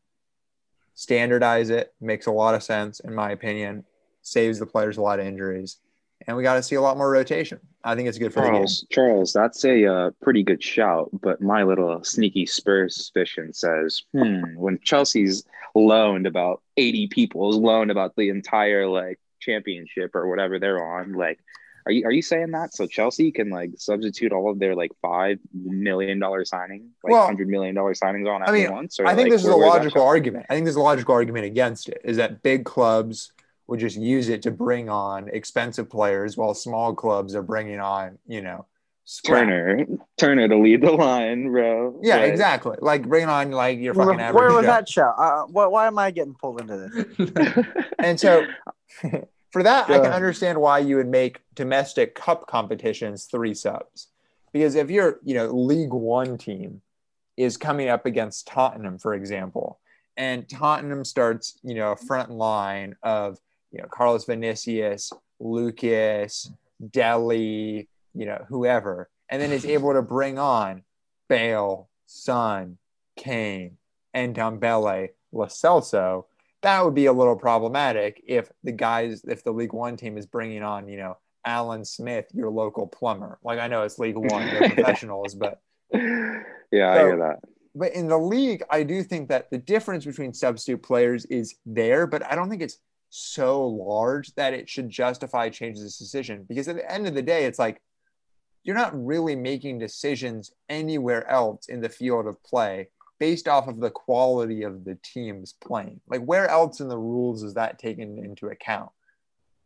Standardize it makes a lot of sense, in my opinion. Saves the players a lot of injuries, and we got to see a lot more rotation. I think it's good for Charles, the game. Charles, that's a uh, pretty good shout, but my little sneaky Spurs suspicion says, hmm, when Chelsea's loaned about 80 people, is loaned about the entire like championship or whatever they're on, like, are you are you saying that so Chelsea can like substitute all of their like five million dollar signing, like Well, hundred million dollar signings on at I mean, once? Or I think like, this is a logical argument. I think there's a logical argument against it is that big clubs would just use it to bring on expensive players while small clubs are bringing on, you know, scrap. Turner, Turner to lead the line, bro. Yeah, Right. exactly. Like bringing on like your Where, fucking average. where was Joe. that show? Uh, why, why am I getting pulled into this? And so for that, I can understand why you would make domestic cup competitions three subs. Because if your, you know, League One team is coming up against Tottenham, for example, and Tottenham starts, you know, a front line of, you know, Carlos Vinicius, Lucas, Dele, you know, whoever, and then is able to bring on Bale, Son, Kane, and Ndombele, Lo Celso, that would be a little problematic if the guys, if the League One team is bringing on, you know, Alan Smith, your local plumber. Like I know it's League One, they're professionals, but yeah, I hear that. but in the league, I do think that the difference between substitute players is there, but I don't think it's so large that it should justify changing this decision. Because at the end of the day, it's like you're not really making decisions anywhere else in the field of play based off of the quality of the teams playing. Like where else in the rules is that taken into account?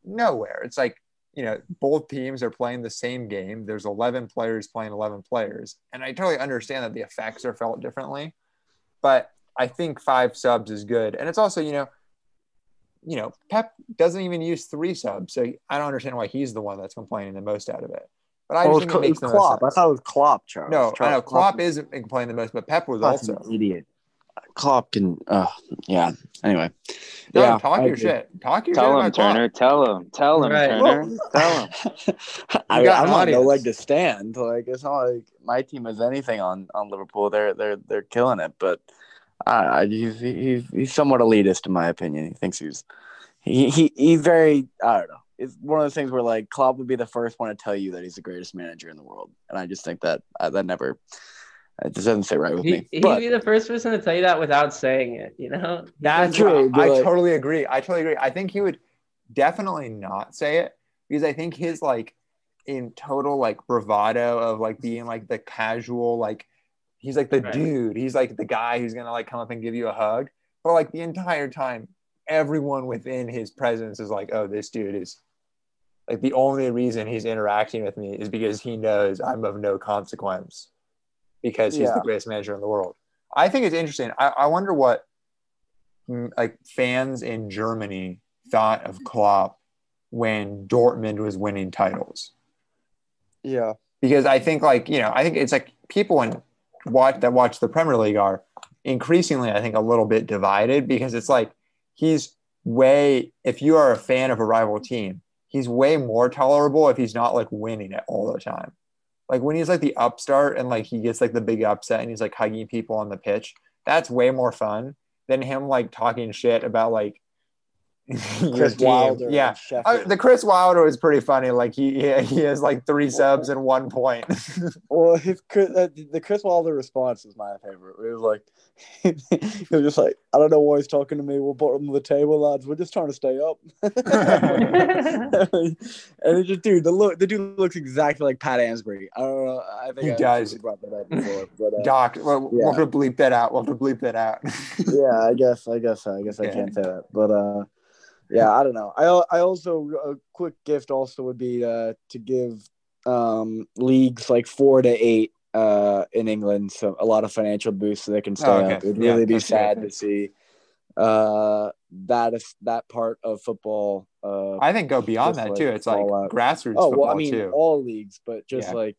Nowhere. It's like you know, both teams are playing the same game. There's 11 players playing 11 players. And I totally understand that the effects are felt differently, but I think five subs is good. And it's also, you know, you know, Pep doesn't even use three subs. So I don't understand why he's the one that's complaining the most out of it. But I Oh, just think Cl- it it makes was the most Klopp. I thought it was Klopp, Charles. No, I Charles, know Klopp is complaining the most, but Pep was Klopp's also. an idiot. Klopp can. Uh, yeah. Anyway. No, yeah. talk I your agree. shit. Talk your Tell shit him, about Turner. Tell him. Tell him, Right. Turner. Tell him. I mean, got I'm an not no leg to stand. Like it's not like my team has anything on on Liverpool. They're they're they're killing it. But uh, I he's, he's he's somewhat elitist in my opinion. He thinks he's he he he's very I don't know. It's one of those things where like Klopp would be the first one to tell you that he's the greatest manager in the world, and I just think that uh, that never it just doesn't sit right with He, me. he'd But be the first person to tell you that without saying it, you know? That's True, what I like- totally agree. I totally agree. I think he would definitely not say it because I think his like in total like bravado of like being like the casual like he's like the Right. dude. He's like the guy who's gonna like come up and give you a hug. But like the entire time, everyone within his presence is like, oh, this dude is like the only reason he's interacting with me is because he knows I'm of no consequence because he's Yeah. the greatest manager in the world. I think it's interesting. I, I wonder what mm, like fans in Germany thought of Klopp when Dortmund was winning titles. yeah, Because I think like, you know, I think it's like people in watch that watch the Premier League are increasingly, I think, a little bit divided because it's like he's way if you are a fan of a rival team, he's way more tolerable if he's not like winning it all the time. Like when he's like the upstart and like he gets like the big upset and he's like hugging people on the pitch, that's way more fun than him like talking shit about like Chris. Wilder. Yeah. Uh, the Chris Wilder was pretty funny. Like he he, he has like three subs and one point. Well, his uh, the Chris Wilder response is my favorite. It was like he was just like, I don't know why he's talking to me. We're bottom of the table, lads. We're just trying to stay up. and it's just, dude, the look, the dude looks exactly like Pat Ansbury. I don't know. I think He I does. brought that up before, but uh, Doc, we'll, we'll have to bleep that out. We'll have to bleep that out. yeah, I guess, I guess, I guess I can't say that, but uh, yeah, I don't know. I I also a quick gift also would be uh, to give um leagues like four to eight uh in England so a lot of financial boosts so they can stay Oh, okay. up. It'd Yeah, really be that's a good sad to see uh that is that part of football uh I think go beyond that like too. It's like out. grassroots oh football well I mean too. all leagues but just Yeah. like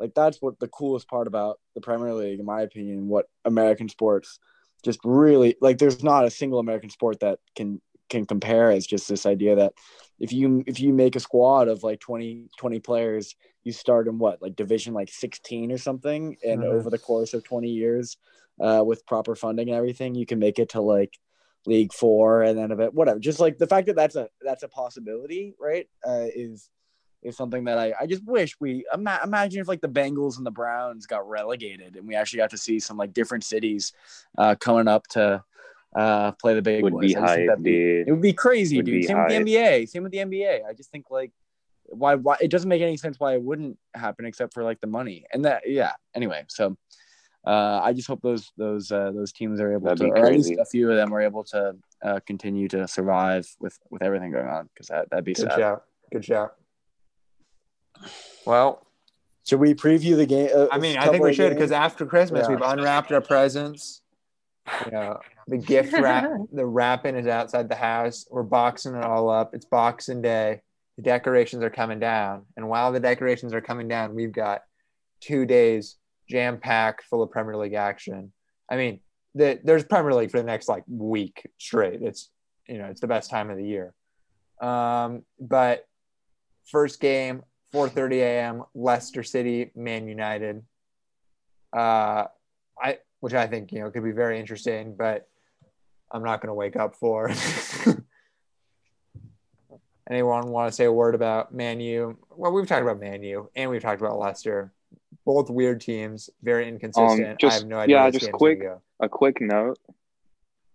like that's what the coolest part about the Premier League in my opinion what American sports just really like there's not a single American sport that can can compare is just this idea that if you if you make a squad of like 20 20 players you start in what like division like 16 or something and Mhm. over the course of 20 years uh with proper funding and everything you can make it to like league four and then a bit whatever just like the fact that that's a that's a possibility right uh is is something that I, I just wish we ima- imagine if like the Bengals and the Browns got relegated and we actually got to see some like different cities uh, coming up to uh, play the big Would boys. be I just think hype, that'd be- dude. It would be crazy, Would dude. be Same with the NBA. Same with the NBA. I just think like why why it doesn't make any sense why it wouldn't happen except for like the money and that yeah. Anyway, so uh, I just hope those those uh, those teams are able That'd to, or at least a few of them are able to uh, continue to survive with with everything going on because that that'd be Good sad. shout. Good shout. Well, Should we preview the game? Uh, I mean, I think we should because after Christmas Yeah. we've unwrapped our presents. You know, the gift wrap, the wrapping is outside the house. We're boxing it all up. It's Boxing Day. The decorations are coming down, and while the decorations are coming down, we've got two days jam packed full of Premier League action. I mean, the, there's Premier League for the next like week straight. It's you know, it's the best time of the year. Um, but first game, 4:30 a.m. Leicester City, Man United. Uh, I which I think you know could be very interesting, but I'm not going to wake up for. Anyone want to say a word about Man U? Well, we've talked about Man U and we've talked about Leicester. Both weird teams, very inconsistent. I just- have no idea. yeah, just quick- a quick note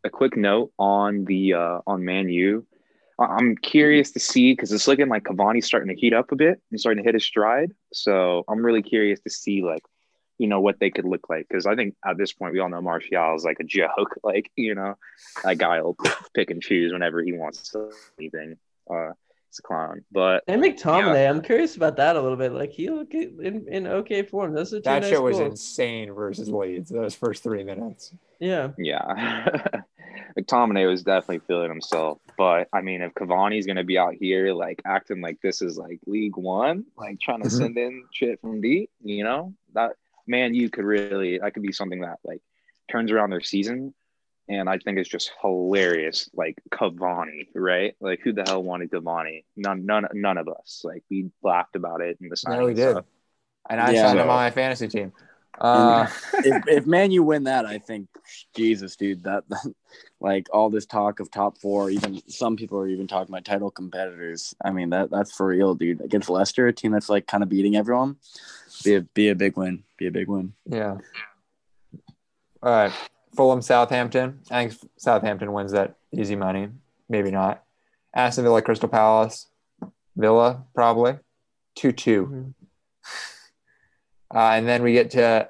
a quick note on the uh on man u I- i'm curious to see because it's looking like cavani's starting to heat up a bit and starting to hit his stride so i'm really curious to see like you know what they could look like because i think at this point we all know martial is like a joke like you know that guy will pick and choose whenever he wants to anything uh it's a clown but And McTominay, I'm curious about that a little bit. Like he look in, in okay form. Those are two That nice show was insane versus Leeds. Those first three minutes. Yeah. Yeah. McTominay was definitely feeling himself. But I mean, if Cavani's going to be out here like acting like this is like League One, like trying to Mhm. send in shit from deep, you know, that man, you could really, that could be something that like turns around their season. And I think it's just hilarious. Like Cavani, right? Like who the hell wanted Cavani? None, none, none of us. Like we laughed about it in the signing. No, we did. stuff. And I Yeah. signed him on my fantasy team. Uh, if, if Man you win that, I think Jesus, dude, that like all this talk of top four, even some people are even talking about title competitors. I mean that that's for real, dude. Against Leicester, a team that's like kind of beating everyone, be a be a big win, be a big win. yeah. All right. Fulham, Southampton. I think Southampton wins that easy money. Maybe not. Aston Villa, Crystal Palace. Villa, probably. 2 2. Mhm. Uh, and then we get to,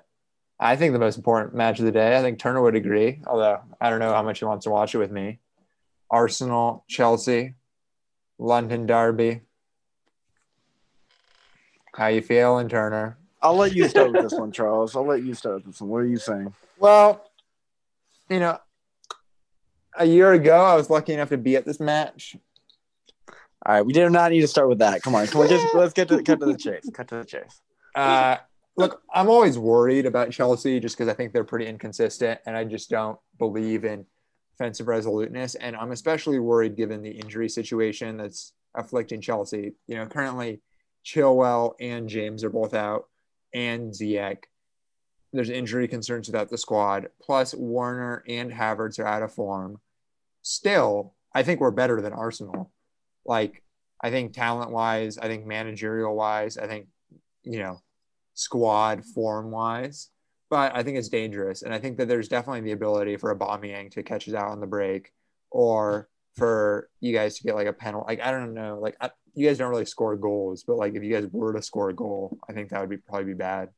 I think, the most important match of the day. I think Turner would agree, although I don't know how much he wants to watch it with me. Arsenal, Chelsea, London Derby. How you feeling, Turner? I'll let you start with this one, Charles. I'll let you start with this one. What are you saying? Well, you know, a year ago, I was lucky enough to be at this match. All right, we did not need to start with that. Come on, come on, just let's get to cut to the chase. Cut to the chase. Uh, look, I'm always worried about Chelsea just because I think they're pretty inconsistent and I just don't believe in offensive resoluteness. And I'm especially worried given the injury situation that's afflicting Chelsea. You know, currently Chilwell and James are both out and Ziyech. There's injury concerns without the squad. Plus, Werner and Havertz are out of form. Still, I think we're better than Arsenal. Like, I think talent wise, I think managerial wise, I think, you know, squad form wise. But I think it's dangerous. And I think that there's definitely the ability for Aubameyang to catch us out on the break or for you guys to get like a penalty. Like, I don't know. Like, I, you guys don't really score goals, but like if you guys were to score a goal, I think that would be probably be bad.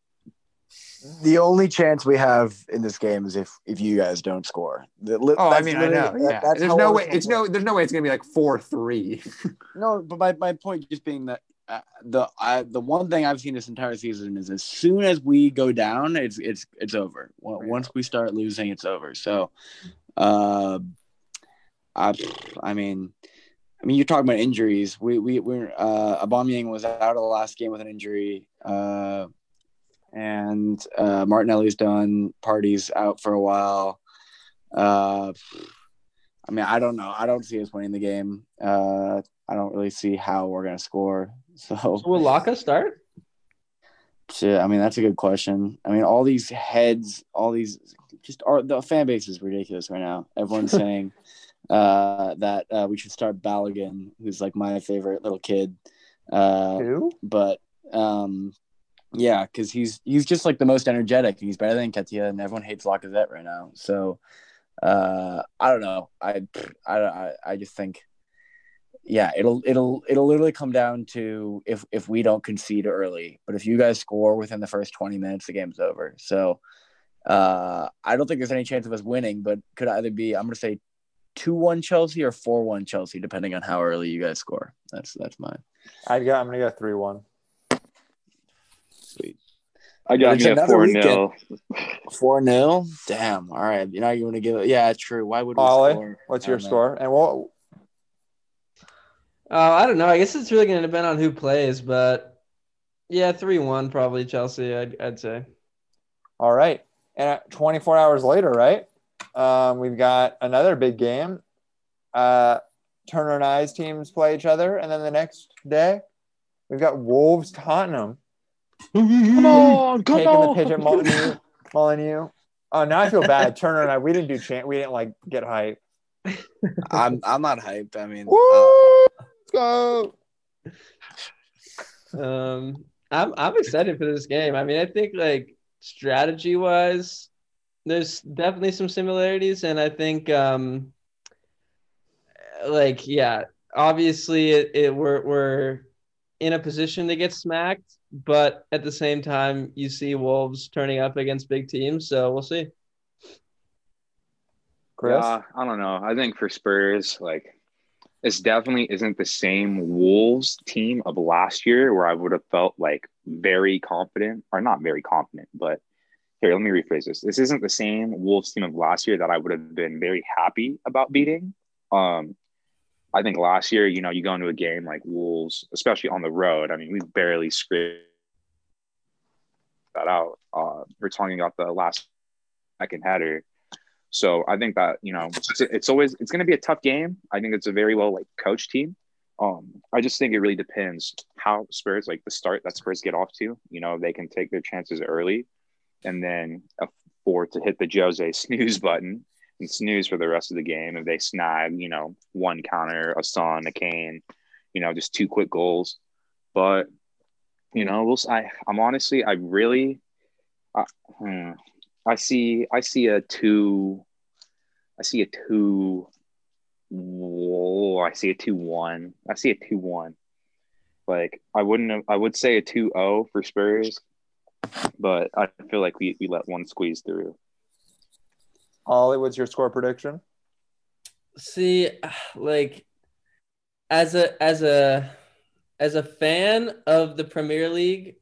The only chance we have in this game is if if you guys don't score. The, oh, I mean, I know. Yeah. There's no way. It's no. There's no way it's gonna be like four three. no, but my, my point just being that uh, the I, the one thing I've seen this entire season is as soon as we go down, it's it's it's over. Once we start losing, it's over. So, uh, I I mean. I mean, you're talking about injuries. We we we're uh, Aubameyang was out of the last game with an injury. Uh, and uh, Martinelli's done. Partey's out for a while. Uh, I mean, I don't know. I don't see us winning the game. Uh, I don't really see how we're gonna score. So, so will Laca start? Shit, I mean, that's a good question. I mean, all these heads, all these, just are the fan base is ridiculous right now. Everyone's saying uh, that uh, we should start Balogun, who's like my favorite little kid. Uh, Who? But um, yeah, because he's he's just like the most energetic. He's better than Katia, and everyone hates Lacazette right now. So uh, I don't know. I I I just think, yeah, it'll it'll it'll literally come down to if if we don't concede early. But if you guys score within the first twenty minutes, the game's over. So uh, I don't think there's any chance of us winning, but could either be I'm gonna say two one Chelsea or four one Chelsea, depending on how early you guys score. That's that's mine. I got I'm gonna go three one. Sweet. I got me a four nil. Four nil. Damn. All right. You know you want to give it. Yeah, true. Why would we Ollie, score? What's your score? And what? Uh, I don't know. I guess it's really going to depend on who plays, but yeah, three one probably Chelsea. I'd, I'd say. All right, and 24 hours later, right? Um, we've got another big game. Uh, Turner and I's teams play each other, and then the next day, we've got Wolves Tottenham. Come on, come taking on. the pitch at Molyneux. Molyneux. Oh, now I feel bad. Turner and I, we didn't do chant. We didn't like get hype. I'm I'm not hyped. I mean, Woo! let's go. Um, I'm I'm excited for this game. I mean, I think like strategy wise, there's definitely some similarities, and I think um, like yeah, obviously it, it we're we're in a position to get smacked but at the same time, you see Wolves turning up against big teams, so we'll see. Chris? Yeah, I don't know. I think for Spurs, like this definitely isn't the same Wolves team of last year where I would have felt like very confident, or not very confident, but here, let me rephrase this. This isn't the same Wolves team of last year that I would have been very happy about beating. Um, I think last year, you know, you go into a game like Wolves, especially on the road. I mean, we barely scraped that out. Uh, we're talking about the last second header. So I think that you know it's, it's always it's going to be a tough game. I think it's a very well like coach team. Um, I just think it really depends how Spurs like the start that Spurs get off to. You know, they can take their chances early, and then afford to hit the Jose snooze button and snooze for the rest of the game if they snag, you know, one counter, a Son, a Kane, you know, just two quick goals. But you know, we'll. I I'm honestly, I really, I, hmm, I see, I see a two, I see a two. Whoa, I see a two one. I see a two one. Like I wouldn't have. I would say a 2-0 for Spurs, but I feel like we we let one squeeze through. Ollie, what's your score prediction? See, like as a as a as a fan of the Premier League,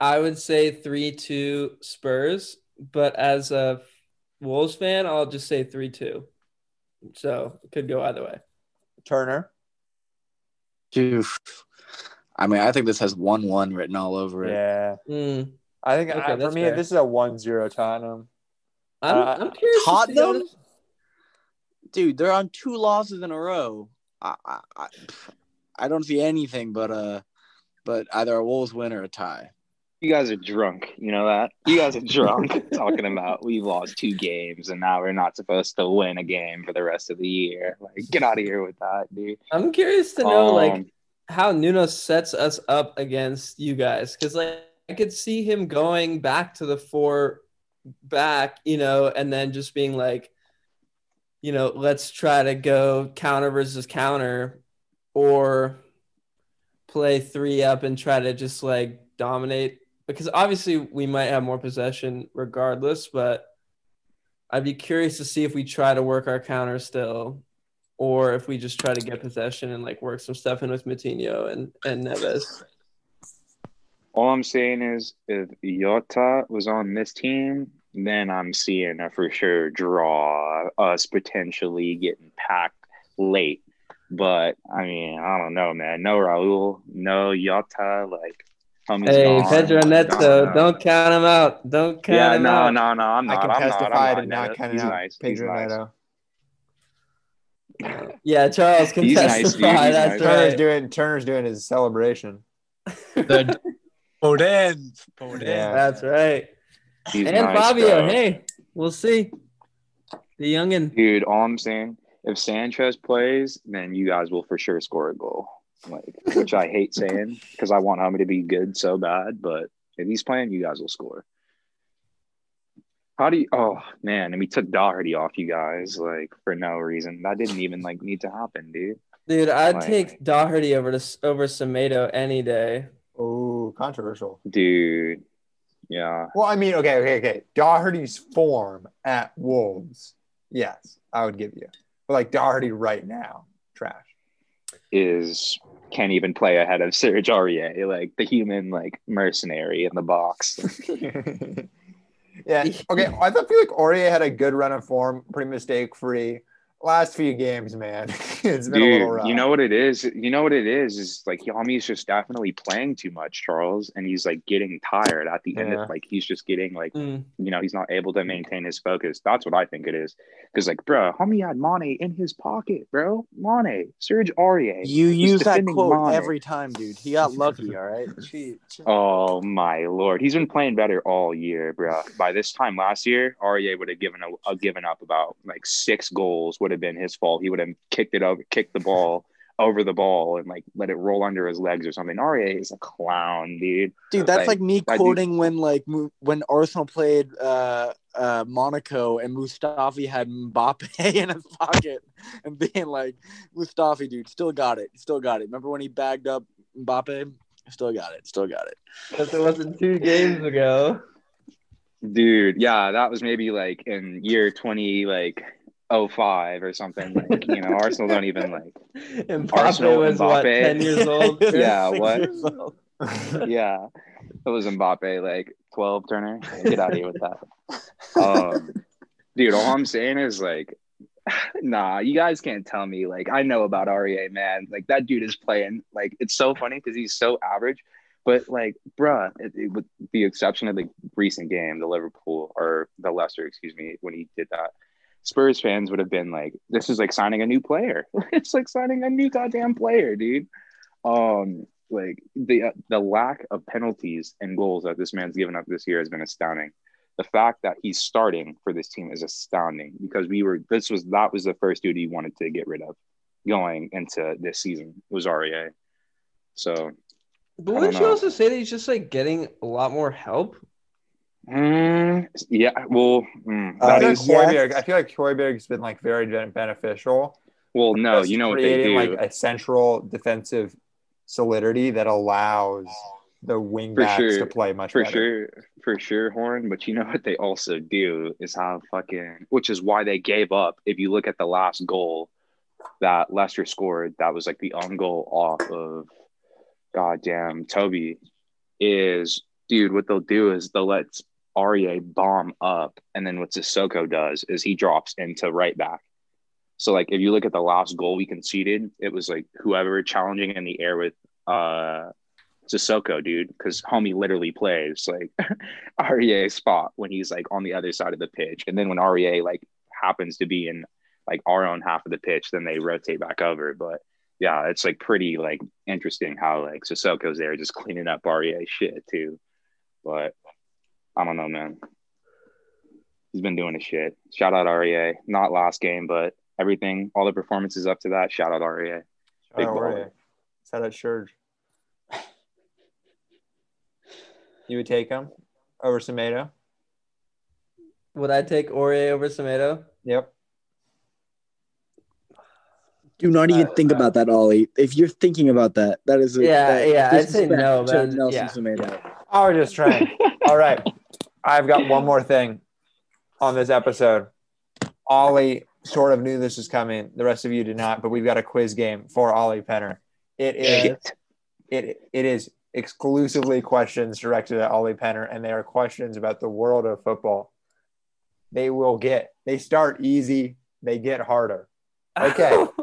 I would say 3-2 Spurs, but as a Wolves fan, I'll just say 3-2. So, it could go either way. Turner. Oof. I mean, I think this has 1-1 written all over it. Yeah. Mm. I think okay, I, for me, fair. this is a 1-0 Tottenham. I'm, uh, I'm curious. Tottenham, dude, they're on two losses in a row. I, I, I, don't see anything but a, but either a Wolves win or a tie. you guys are drunk. You know that? You guys are drunk talking about we've lost two games and now we're not supposed to win a game for the rest of the year. Like, get out of here with that, dude. I'm curious to know, like, Um, how Nuno sets us up against you guys. Because like I could see him going back to the four back, you know, and then just being like, you know, let's try to go counter versus counter or play three up and try to just like dominate. Because obviously we might have more possession regardless, but I'd be curious to see if we try to work our counter still or if we just try to get possession and like work some stuff in with Moutinho and and Neves. All I'm saying is, if Jota was on this team, then I'm seeing a for sure draw, us potentially getting packed late. But I mean, I don't know, man. No Raul, no Jota, like. homie's Hey, gone. Pedro Neto, No, don't count him out. Don't count Yeah, him no, out. no, no. I'm I not. can I'm not, testify I'm to not Neto. counting out nice. He's Pedro nice. Neto. Yeah, Charles can He's testify. dude. He's That's nice. Turner's right. doing Turner's doing his celebration. The Foden. Foden. Yeah. That's right. He's and nice, Fabio, bro. hey, we'll see. The youngin. Dude, all I'm saying, if Sanchez plays, then you guys will for sure score a goal. Like, which I hate saying because I want Homie to be good so bad, but if he's playing, you guys will score. How do you? Oh man, and we took Doherty off you guys like for no reason. That didn't even like need to happen, dude. Dude, I'd Like- take Doherty over to over Semedo any day. Oh, controversial. Dude, yeah, Well, I mean, okay, okay, okay. Doherty's form at Wolves, yes, I would give you. But like Doherty right now, trash. is can't even play ahead of Serge Aurier, like the human like mercenary in the box. yeah. Okay. I feel like Aurier had a good run of form, pretty mistake free. Last few games, man, it's been a little Dude, rough. you know what it is? You know what it is? Is like Yami's just definitely playing too much, Charles, and he's like getting tired at the end. Of, like he's just getting like Mm. you know he's not able to maintain his focus. That's what I think it is. Because like, bro, homie had Mane in his pocket, bro. Mane, Serge Aurier. You use that quote Mane. every time, dude. He got lucky, all right? She, Oh my lord, he's been playing better all year, bro. By this time last year, Aurier would have given a, a given up about like six goals. Would have been his fault. He would have kicked it over, kicked the ball over the ball, and like let it roll under his legs or something. Aurier is a clown, dude. Dude, that's Like, like, me I do- quoting when like when Arsenal played uh uh Monaco and Mustafi had Mbappe in his pocket and being like Mustafi dude still got it still got it remember when he bagged up Mbappe still got it still got it If it wasn't two games ago. Dude, yeah, that was maybe like in year twenty, like. 05 or something like you know Arsenal don't even like Arsenal, was what, 10 years old? Yeah, what? yeah it was Mbappe like 12 Turner. Get out of here with that. Um, dude all I'm saying is like nah you guys can't tell me like I know about Aurier man. Like that dude is playing like it's so funny because he's so average but like bruh it, it, with the exception of the recent game the Liverpool or the Leicester excuse me when he did that Spurs fans would have been like, "This is like signing a new player. it's like signing a new goddamn player, dude." Um, like the uh, the lack of penalties and goals that this man's given up this year has been astounding. The fact that he's starting for this team is astounding because we were this was that was the first dude he wanted to get rid of going into this season was Aurier. So But wouldn't you also say that he's just like getting a lot more help? Mm, yeah, well, mm, I that feel, is like Højbjerg, I feel like Højbjerg's been like very beneficial. well, no, you know what they do. like a central defensive solidity that allows the wing For backs sure. to play much for better. sure for sure horn but you know what they also do is have fucking which is why they gave up if you look at the last goal that Leicester scored that was like the own goal off of goddamn Toby is dude what they'll do is they'll let Aurier bomb up and then what Sissoko does is he drops into right back so like if you look at the last goal we conceded it was like whoever challenging in the air with uh Sissoko, dude, because homie literally plays like Aurier spot when he's like on the other side of the pitch. And then when Aurier like happens to be in like our own half of the pitch, then they rotate back over. But yeah, it's like pretty like interesting how like Sissoko's there just cleaning up Aurier shit too. but I don't know, man. He's been doing his shit. Shout out Aurier. Not last game, but everything, all the performances up to that. Shout out Aurier. Big Oh, baller. Shout out Serge. You would take him over Tomato? Would I take Ore over Tomato? Yep. Do not even Uh, think uh, about that, Ollie. If you're thinking about that, that is a, Yeah, that- yeah, I'd say no, to man. Nelson Yeah. Semedo. I was just trying. All right. I've got one more thing on this episode. Ollie sort of knew this was coming. The rest of you did not, but we've got a quiz game for Ollie Penner. It is Shit. it it is exclusively questions directed at Ollie Penner, and they are questions about the world of football. They will get they start easy, they get harder. Okay.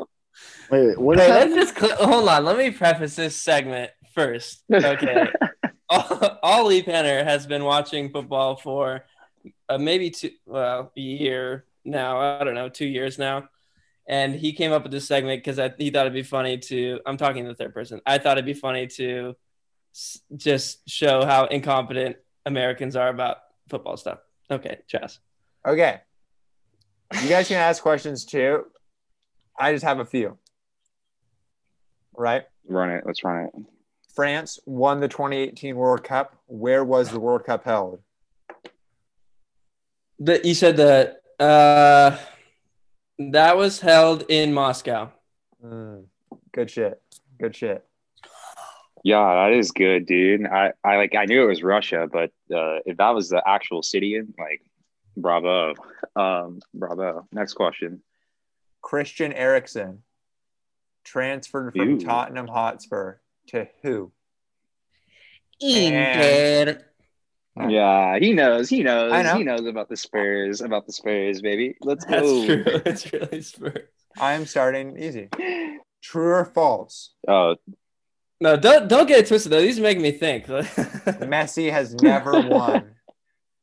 Wait, wait, what Wait, let's just cl- hold on. Let me preface this segment first. Okay. Ollie Penner has been watching football for uh, maybe two, well, a year now. I don't know, two years now. And he came up with this segment because he thought it'd be funny to. I'm talking in the third person. I thought it'd be funny to s- just show how incompetent Americans are about football stuff. Okay, Chas. Okay. You guys can ask questions too. I just have a few. Right? Run it. Let's run it. France won the 2018 World Cup. Where was the World Cup held? The, you said that uh, that was held in Moscow. Mm, good shit. Good shit. Yeah, that is good, dude. I, I like I knew it was Russia, but uh, if that was the actual city, in like, bravo, um, bravo. Next question. Christian Eriksen transferred from Ooh. Tottenham Hotspur to who? Inter. Hmm. Yeah, he knows. He knows. Know. He knows about the Spurs. About the Spurs, baby. Let's That's go. true. It's really Spurs. I am starting easy. True or false? Oh, No, don't don't get it twisted though. These make me think. Messi has never won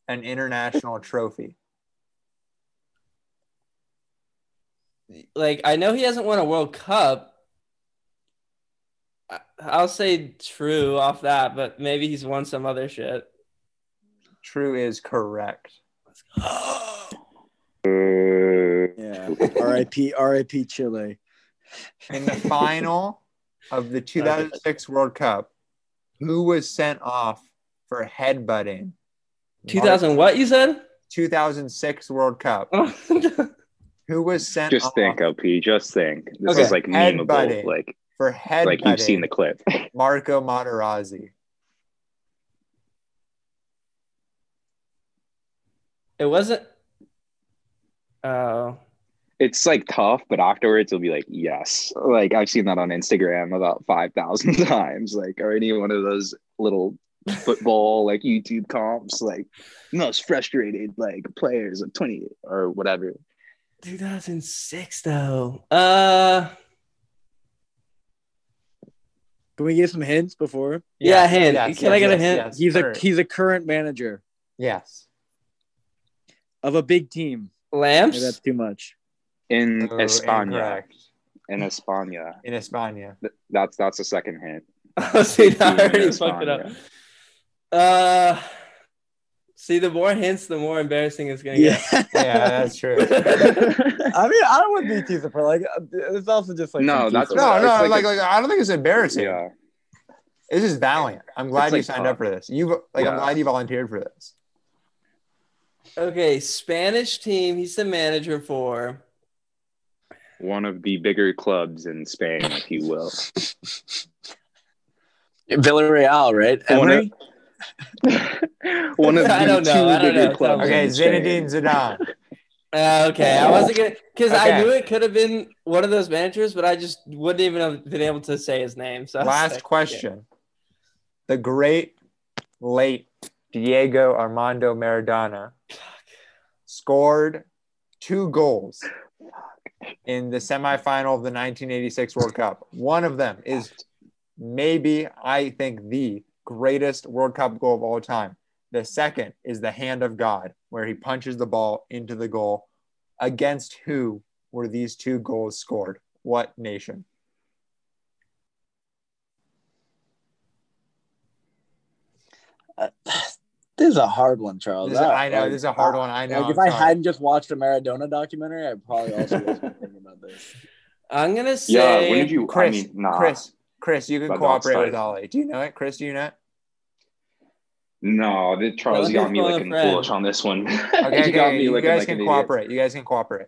an international trophy. like I know he hasn't won a World Cup. I- I'll say true off that, but maybe he's won some other shit. True is correct. Yeah. R.I.P. R.I.P. Chile. In the final of the 2006 World Cup, who was sent off for headbutting? Two thousand what you said? 2006 World Cup. Who was sent off? just off think, LP. Just think. This Okay, is like memeable. headbutting. Like, for head like you've seen the clip. Marco Materazzi. it wasn't. Oh, it's like tough, but afterwards it'll be like, yes. Like I've seen that on Instagram about five thousand times. Like or any one of those little football like YouTube comps, like most frustrated like players of twenty or whatever. 2006 though. Uh, Can we get some hints before? Yeah, hint. Can I get a hint? He's sure. a he's a current manager yes. of a big team. lamps. Maybe that's too much. In Oh, España. In España. In España. That's that's a second hint. Oh, see, I already fucked it up. Uh, see, the more hints, the more embarrassing it's gonna Yeah. Yeah, that's true. I mean, I don't want to be too surprised. Like, uh, it's also just like No, some that's teaser. No, It's no, like like, a- like, I don't think it's embarrassing. yeah. This is valiant. I'm glad It's you like signed tough. up for this. You like I'm glad you volunteered for this. Okay, Spanish team. He's the manager for. One of the bigger clubs in Spain, if you will. Villarreal, right? One of- Emery? One of the I don't know, two I don't know. clubs. Okay. Zinedine Zidane. Uh, okay, I wasn't gonna because I knew it could have been one of those managers, but I just wouldn't even have been able to say his name. So Last like, question. The great late Diego Armando Maradona scored two goals in the semifinal of the 1986 World Cup. One of them is maybe, I think, the greatest World Cup goal of all time. The second is the hand of God, where he punches the ball into the goal. Against who were these two goals scored? What nation? This is a hard one, Charles. This is- I, I know like, this is a hard one. I know. Like, if I'm I sorry. hadn't just watched a Maradona documentary, I probably also wasn't thinking about this. I'm gonna say. Yeah, say. when did you? Chris, I mean, nah. Chris, Chris, you can cooperate with Ollie. Do you know it? Chris, do you know it? No, the Charles Don't got me phone a looking friend. foolish on this one. Okay, you got okay, me you looking guys like can an cooperate. You guys can cooperate.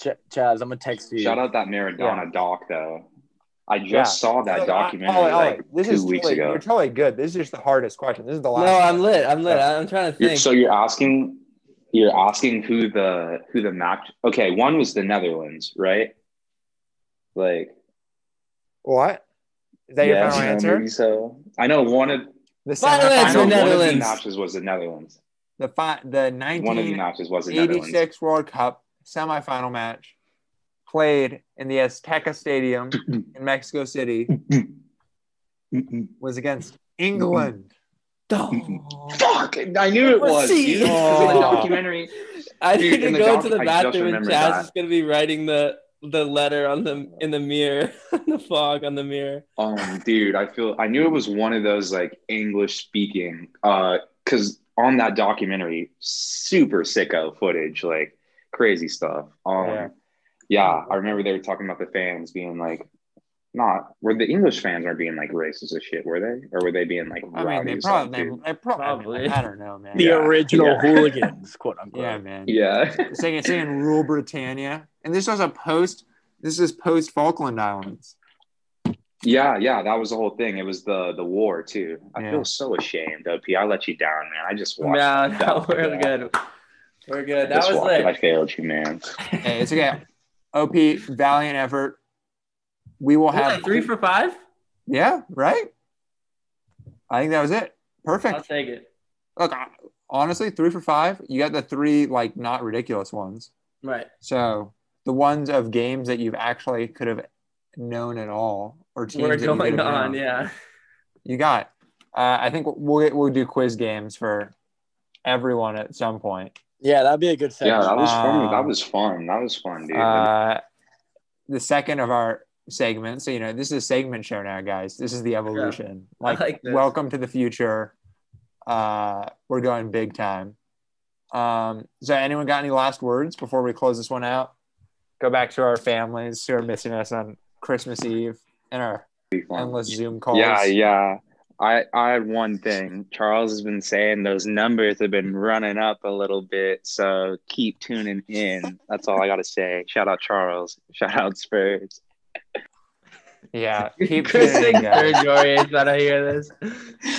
Ch- Chaz, I'm gonna text you. Shout out that Maradona doc though. I just Yeah. saw that Ollie, uh, documentary Ollie, Ollie, like this two is weeks totally, ago. You're totally good. This is just the hardest question. This is the last. No, one. I'm lit. I'm lit. I'm trying to You're- think. so you're asking, you're asking who the who the match? Okay, one was the Netherlands, right? Like, What? Is that your yeah, final answer? maybe so. I know one of The Final I answer, know semifinal, one of the Netherlands. matches was the Netherlands. the fi- the One of the matches was the Netherlands. 1986 World Cup semifinal match played in the Azteca Stadium in Mexico City was against England. Oh. Fuck! I knew it was. Dude. Oh. The documentary. I Dude, need to go doc- to the bathroom and remembered Chaz that. is gonna be writing the the letter on the in the mirror, the fog on the mirror. Um, dude, I feel I knew it was one of those like English speaking. Uh, because on that documentary, super sicko footage, like crazy stuff. Um, Yeah. yeah. I remember they were talking about the fans being like, not were the English fans aren't being like racist as shit, were they, or were they being like I mean, they probably, fuck, they, they probably, Probably. I don't know, man. the Yeah. original Yeah. hooligans, quote unquote. Yeah, man. Yeah. Singing, singing "Rule Britannia," and this was a post. This is post Falkland Islands. Yeah, yeah, that was the whole thing. It was the the war too. I Yeah. feel so ashamed, OP. I let you down, man. I just watched. No, that. no, we're good. We're good. That Just was watched it. I lit. failed you, man. Hey, it's okay. Op, valiant effort. We will have like three for five. Yeah, right. I think that was it. Perfect. I'll take it. Look, honestly, three for five. You got the three like not ridiculous ones. Right. So the ones of games that you've actually could have known at all, or teams We're that you could going have on. known. Yeah. You got. Uh, I think we'll we'll do quiz games for everyone at some point. Yeah, that'd be a good Yeah, that was fun. Um, That was fun. That was fun, dude. Uh, the second of our segments. So you know, this is a segment show now, guys. This is the evolution. I Like, like welcome to the future. Uh, we're going big time. Um, so anyone got any last words before we close this one out? Go back to our families who are missing us on Christmas Eve and our Be endless Zoom calls. Yeah, yeah. I I had one thing. Charles has been saying those numbers have been running up a little bit, so keep tuning in. That's all I got to say. Shout out Charles. Shout out Spurs. Yeah. Keep Chris tuning in, thinks guys. Serge Aurier thought I hear this.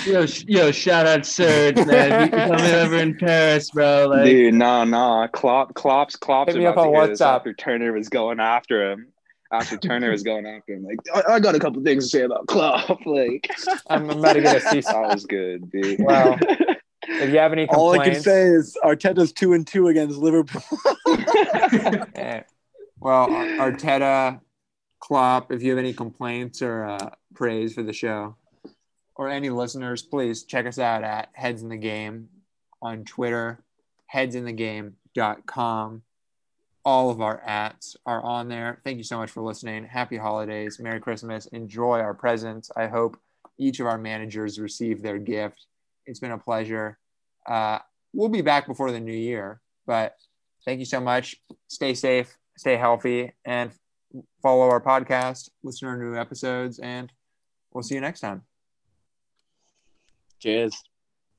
Yo, sh- yo, shout out Serge, man. You can come over in Paris, bro. Like, Dude, no, no. Klopp, Klopp's, Klopp's Hit me about up to on hear this WhatsApp. after Turner was going after him. After Turner was going after him, like I, I got a couple things to say about Klopp. Like I'm about to get a cease. that was good, dude. Wow. If you have any All I can say is Arteta's two and two against Liverpool. Eh, well, Arteta, Klopp, if you have any complaints or uh, praise for the show, or any listeners, please check us out at Heads in the Game on Twitter, headsinthegame.com. All of our ats are on there. Thank you so much for listening. Happy holidays. Merry Christmas. Enjoy our presents. I hope each of our managers receive their gift. It's been a pleasure. Uh, we'll be back before the new year, but thank you so much. Stay safe, stay healthy, and follow our podcast, listen to our new episodes, and we'll see you next time. Cheers.